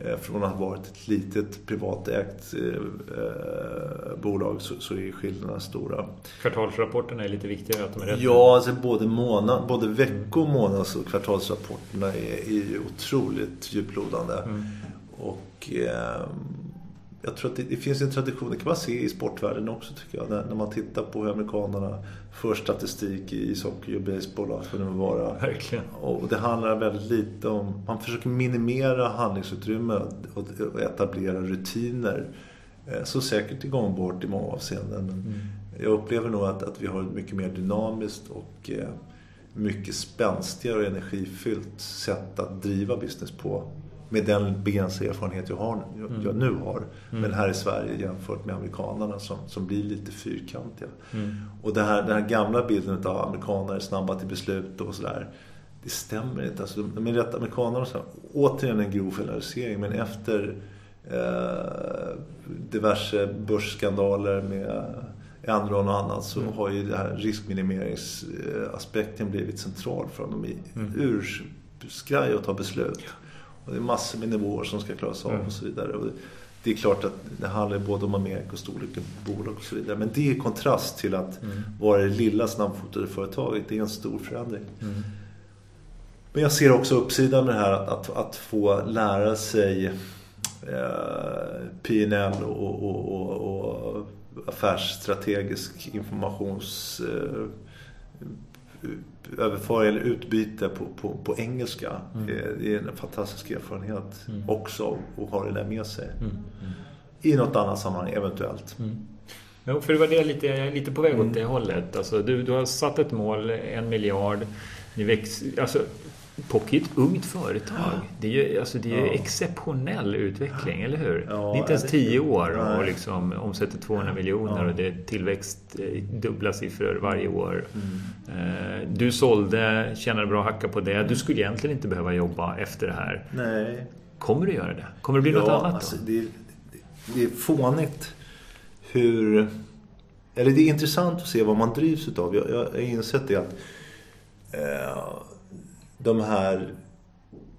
eh, från att ha varit ett litet privatägt eh, eh, bolag så, så är skillnaderna stora. Kvartalsrapporterna är lite viktigare att de är rätt? Ja, alltså både, månad, både vecko-, månads och kvartalsrapporterna är, är otroligt djuplodande. Mm. Och eh, jag tror att det, det, finns en tradition, det kan man se i sportvärlden också tycker jag. När, när man tittar på hur amerikanerna för statistik i ishockey och baseball och vad det vara. Verkligen. Och det handlar väldigt lite om, man försöker minimera handlingsutrymme och, och etablera rutiner. Eh, så säkert igångbart i många avseenden. Men mm. Jag upplever nog att, att vi har ett mycket mer dynamiskt och eh, mycket spänstigare och energifyllt sätt att driva business på med den begränsade erfarenhet jag, har, jag, jag nu har. Mm. Men här i Sverige jämfört med amerikanerna som, som blir lite fyrkantiga. Mm. Och det här, den här gamla bilden av amerikaner snabba till beslut och sådär. Det stämmer inte. Alltså, de är rätt amerikaner och så här, återigen en grov generalisering. Men efter eh, diverse börsskandaler med Enron och annat så mm. har ju den här riskminimeringsaspekten blivit central för dem. De är mm. urskraj att ta beslut. Och det är massor med nivåer som ska klaras av mm. och så vidare. Och det är klart att det handlar både om Amerika och storleken på bolag och så vidare. Men det är i kontrast till att mm. vara det lilla snabbfotade företaget. Det är en stor förändring. Mm. Men jag ser också uppsidan med det här att, att, att få lära sig eh, PNL och, och, och, och affärsstrategisk informations eh, överföring eller utbyte på, på, på engelska. Mm. Det är en fantastisk erfarenhet mm. också att ha det där med sig. Mm. mm. I något annat sammanhang eventuellt. Mm. Ja, för det var det lite, jag är lite på väg åt mm. det hållet. Alltså, du, du har satt ett mål, en miljard. Ni väx, alltså, Pocky är ett ungt företag. Ja. Det är ju alltså, det är ja. exceptionell utveckling, eller hur? Ja, det är inte ens tio år och liksom omsätter 200 miljoner och det är tillväxt eh, dubbla siffror varje år. Mm. Eh, du sålde, tjänade bra hacka på det. Du skulle egentligen inte behöva jobba efter det här. Nej. Kommer du göra det? Kommer det bli något annat då? Alltså, det, det är fånigt hur... Eller det är intressant att se vad man drivs utav. Jag, jag har insett det att eh, de här...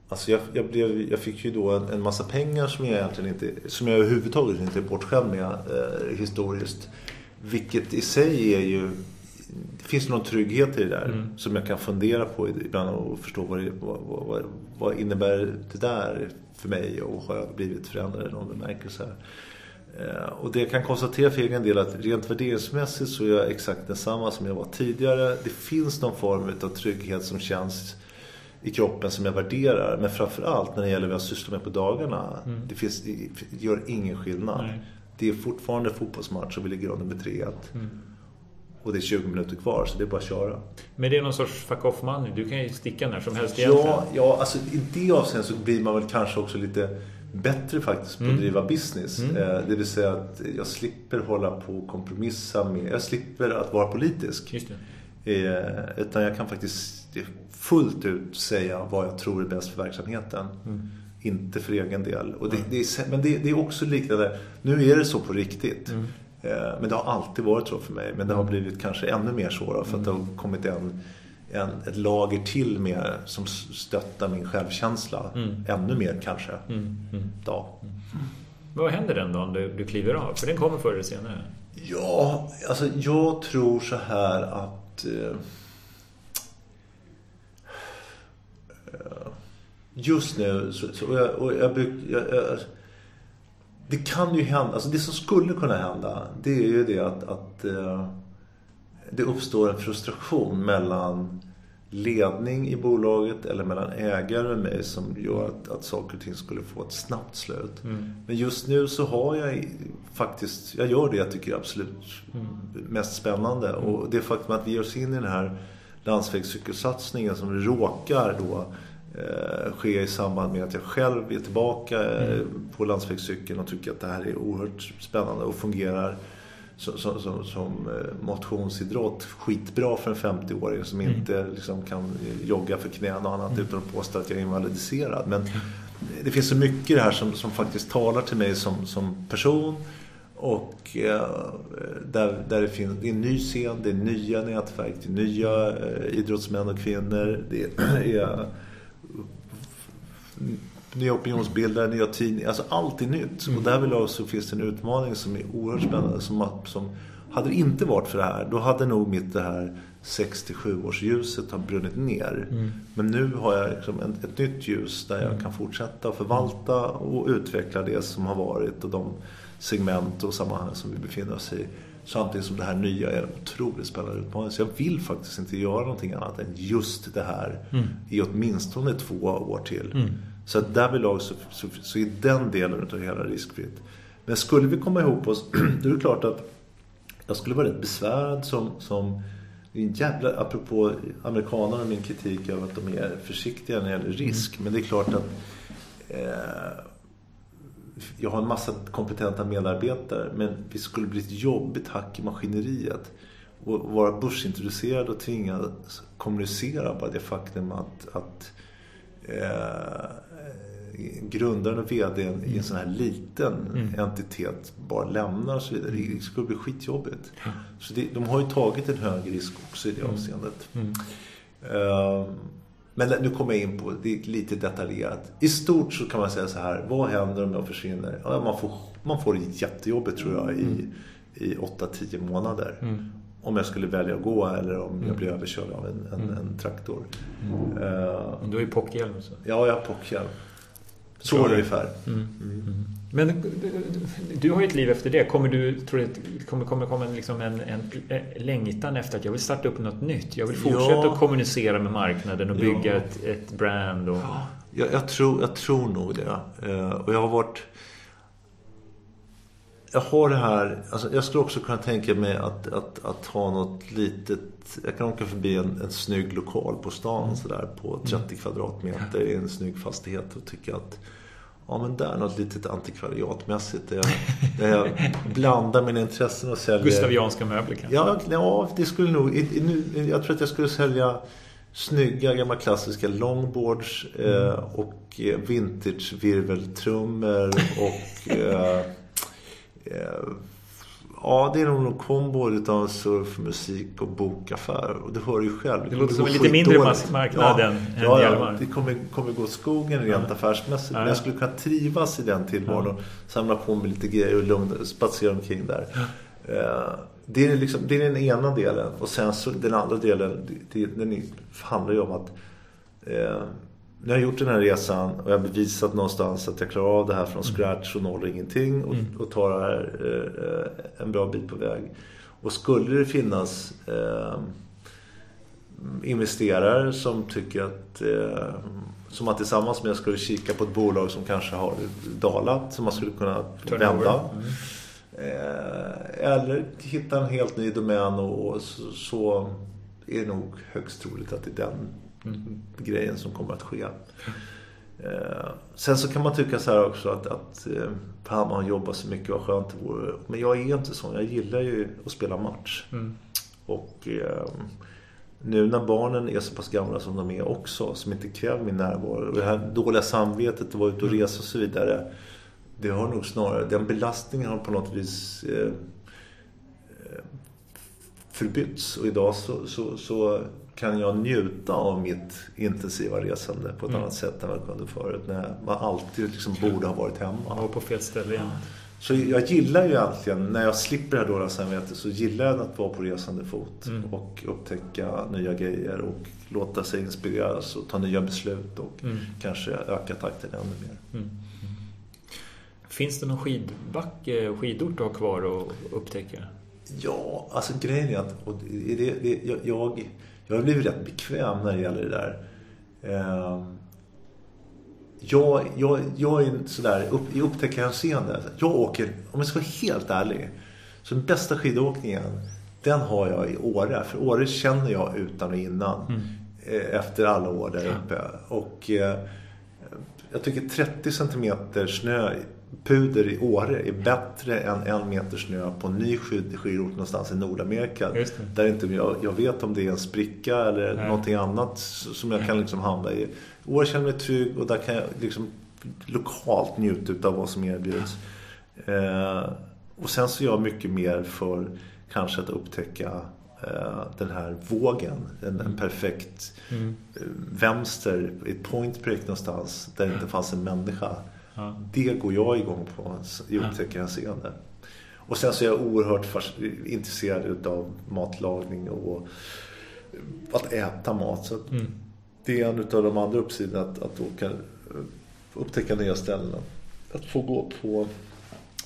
Alltså jag, jag, blev, jag fick ju då en, en, massa pengar som jag egentligen inte... Som jag överhuvudtaget inte är bortskämd med eh, historiskt. Vilket i sig är ju... Det finns någon trygghet i det där mm. som jag kan fundera på ibland och förstå vad, det, vad, vad, vad innebär det där för mig och har jag blivit förändrad i någon bemärkelse. Eh, och det jag kan konstatera för egen del att rent värderingsmässigt så är jag exakt densamma som jag var tidigare. Det finns någon form av trygghet som känns i kroppen som jag värderar. Men framförallt när det gäller vad jag sysslar med på dagarna. Mm. Det, finns, det gör ingen skillnad. Nej. Det är fortfarande fotbollsmatch och vi ligger under med 3-1. Mm. Och det är 20 minuter kvar så det är bara att köra. Men det är någon sorts fuck off money. Du kan ju sticka när som helst Ja, ja alltså i det avseendet så blir man väl kanske också lite bättre faktiskt på att mm. driva business. Mm. Eh, det vill säga att jag slipper hålla på och kompromissa med... Jag slipper att vara politisk. Just det. Eh, utan jag kan faktiskt fullt ut säga vad jag tror är bäst för verksamheten. Mm. Inte för egen del. Och det, det är, men det, det, är också liknande. Nu är det så på riktigt. Mm. Eh, men det har alltid varit så för mig. Men det har mm. blivit kanske ännu mer så. För att det har kommit en en, ett lager till med som stöttar min självkänsla. Mm. Ännu mer kanske. Mm. Mm. Ja. Mm. Vad händer den dagen du, du kliver av? För den kommer förr eller senare. Ja, alltså jag tror så här att... Eh just nu så, så och jag, och jag, jag, jag, det kan ju hända, alltså det som skulle kunna hända det är ju det att, att eh, det uppstår en frustration mellan ledning i bolaget eller mellan ägare och mig som gör att, att saker och ting skulle få ett snabbt slut. Mm. Men just nu så har jag faktiskt, jag gör det jag tycker är absolut mm. mest spännande. Mm. Och det faktum att vi ger oss in i den här landsvägscykelsatsningen som råkar då ske i samband med att jag själv är tillbaka eh, mm. på landsvägscykeln och tycker att det här är oerhört spännande och fungerar som, som, som eh, motionsidrott skitbra för en 50-åring som mm. inte liksom, kan jogga för knän och annat mm. utan att påstå att jag är invalidiserad. Men det finns så mycket i det här som, som faktiskt talar till mig som, som person. Och eh, där, där det, finns, det är en ny scen, det är nya nätverk, det är nya eh, idrottsmän och kvinnor. Det är nya opinionsbildare, nya tidningar. Alltså allt är nytt. Mm. Och därvidlag så finns det en utmaning som är oerhört spännande. Som, som, hade det inte varit för det här, då hade nog mitt det här 67 års ljuset har brunnit ner. Mm. Men nu har jag liksom ett, ett nytt ljus där jag mm. kan fortsätta förvalta och utveckla det som har varit och de segment och sammanhang som vi befinner oss i. Samtidigt som det här nya är en otroligt spännande utmaning. Så jag vill faktiskt inte göra någonting annat än just det här mm. i åtminstone två år till. Så att därvidlag så, så, så är den delen av hela riskfritt. Men skulle vi komma ihop oss, då är det klart att jag skulle vara rätt besvärad som, som jävla, apropå amerikanerna min kritik över att de är försiktiga när det gäller risk. Mm. Men det är klart att eh, jag har en massa kompetenta medarbetare men det skulle bli ett jobbigt hack i maskineriet. Och vara börsintroducerad och tvingad kommunicera bara det faktum att, att eh, grundaren och vdn mm. i en sån här liten mm. entitet bara lämnar och så vidare. Det skulle bli skitjobbigt. Mm. Så det, de har ju tagit en hög risk också i det mm. avseendet. Uh, men nu kommer jag in på, det är lite detaljerat. I stort så kan man säga så här, vad händer om jag försvinner? Ja, man, får, man får det jättejobbigt tror jag i, mm. i 8-10 månader. Mm. Om jag skulle välja att gå eller om jag mm. blir överkörd av en, en, en traktor. Mm. Uh, du har ju pockhjälm. Så. Ja, jag har pockhjälm. Så ungefär. Mm. Mm. Men du, har ju ett liv efter det. Kommer du, tror du det kommer komma kom en, liksom en, en, längtan efter att jag vill starta upp något nytt? Jag vill fortsätta ja. att kommunicera med marknaden och bygga ja. ett, ett brand. Och... Ja, jag, jag, tror, jag tror nog det. Uh, och jag har varit... Jag har det här... Alltså jag skulle också kunna tänka mig att, att, att ha något litet... Jag kan åka förbi en, en snygg lokal på stan mm. sådär, på 30 mm. kvadratmeter i en snygg fastighet och tycka att ja men där något litet antikvariatmässigt där jag, där jag blandar mina intressen och säljer... Gustavianska möbler kanske? Ja, ja, det skulle nog... Jag tror att jag skulle sälja snygga gamla klassiska longboards mm. eh, och vintage virveltrummor och eh, eh, Ja, det är nog en kombo av surfmusik och bokaffär. Och det hör ju själv. Det, det låter som en lite mindre marknad ja, än, ja, ja, Det kommer, kommer gå skogen rent ja. affärsmässigt. Men jag skulle kunna trivas i den tillvaron och samla på mig lite grejer och lugna, spatsera omkring där. Uh, det, är liksom, det är den ena delen. Och sen så den andra delen, det, den handlar ju om att uh, nu har jag gjort den här resan och jag har bevisat någonstans att jag klarar av det här från mm. scratch och noll och ingenting och, mm. och tar det här eh, en bra bit på väg. Och skulle det finnas eh, investerare som tycker att eh, som man tillsammans med skulle kika på ett bolag som kanske har dalat som man skulle kunna vända. Mm. Eh, eller hitta en helt ny domän och, och så, så, är det nog högst troligt att det är den. Grejen som kommer att ske. Eh, sen så kan man tycka så här också att, att eh, fan man jobbar så mycket, vad skönt det vore. Men jag är inte sån. Jag gillar ju att spela match. Mm. Och eh, nu när barnen är så pass gamla som de är också, som inte kräver min närvaro. Och det här dåliga samvetet att vara ute och mm. resa och så vidare. Det har nog snarare, den belastningen har på något vis eh, eh förbytts. Och idag så, så, så kan jag njuta av mitt intensiva resande på ett mm. annat sätt än vad jag kunde förut. När man alltid liksom borde ha varit hemma. Man var på fel ställe igen. Så jag gillar ju egentligen, när jag slipper det här dåliga samvetet, så gillar jag att vara på resande fot. Mm. Och upptäcka nya grejer och låta sig inspireras och ta nya beslut och mm. kanske öka takten ännu mer. Mm. Finns det någon skidbacke, skidort du har kvar att upptäcka? Ja, alltså grejen är att och det, det, jag, jag jag har blivit rätt bekväm när det gäller det där. Ehm, jag, jag, jag är sådär upp, i upptäckarhänseende. Jag åker, om jag ska vara helt ärlig. Så den bästa skidåkningen, den har jag i Åre. För Åre känner jag utan och innan. Mm. Eh, efter alla år där uppe. Och eh, jag tycker 30 cm snö puder i Åre är bättre än en meter snö på en ny skidort någonstans i Nordamerika. Där inte jag, jag, vet om det är en spricka eller Nej. någonting annat som jag kan liksom hamna i. Åre känner mig trygg och där kan jag liksom lokalt njuta av vad som erbjuds. Eh, och sen så är jag mycket mer för kanske att upptäcka eh, den här vågen. En, en mm. perfekt mm. Eh, vänster, ett point break någonstans där det inte fanns en människa. Ja. Det går jag igång på i upptäckarhänseende. Och sen så är jag oerhört intresserad av matlagning och att äta mat. Så mm. Det är en av de andra uppsidorna att, att åka, upptäcka nya ställen. Att få gå på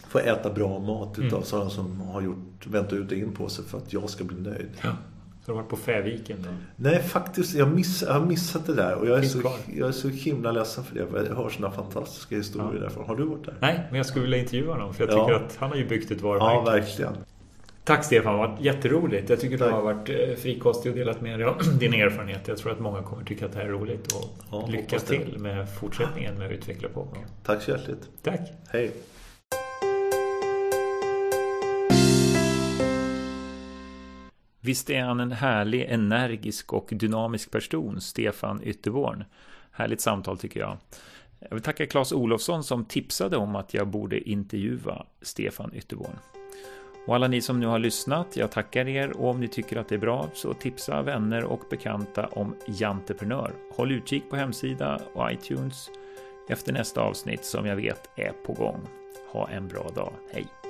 få äta bra mat utav mm. sådana som har gjort, vänt ut och in på sig för att jag ska bli nöjd. Ja. Så du har varit på Fäviken då? Nej, faktiskt. Jag, miss, jag har missat det där. Och jag är, så, jag är så himla ledsen för det. Jag hör sådana fantastiska historier ja. därifrån. Har du varit där? Nej, men jag skulle vilja intervjua honom. För jag tycker ja. att han har ju byggt ett varumärke. Ja, verkligen. Tack Stefan, det har varit jätteroligt. Jag tycker Tack. du har varit eh, frikostig och delat med dig av din erfarenhet. Jag tror att många kommer tycka att det här är roligt. Och ja, lycka till med fortsättningen med att utveckla på. Ja. Tack så hjärtligt. Tack. Hej. Visst är han en härlig, energisk och dynamisk person, Stefan Ytterborn. Härligt samtal tycker jag. Jag vill tacka Claes Olofsson som tipsade om att jag borde intervjua Stefan Ytterborn. Och alla ni som nu har lyssnat, jag tackar er och om ni tycker att det är bra så tipsa vänner och bekanta om Janteprenör. Håll utkik på hemsida och iTunes efter nästa avsnitt som jag vet är på gång. Ha en bra dag. Hej!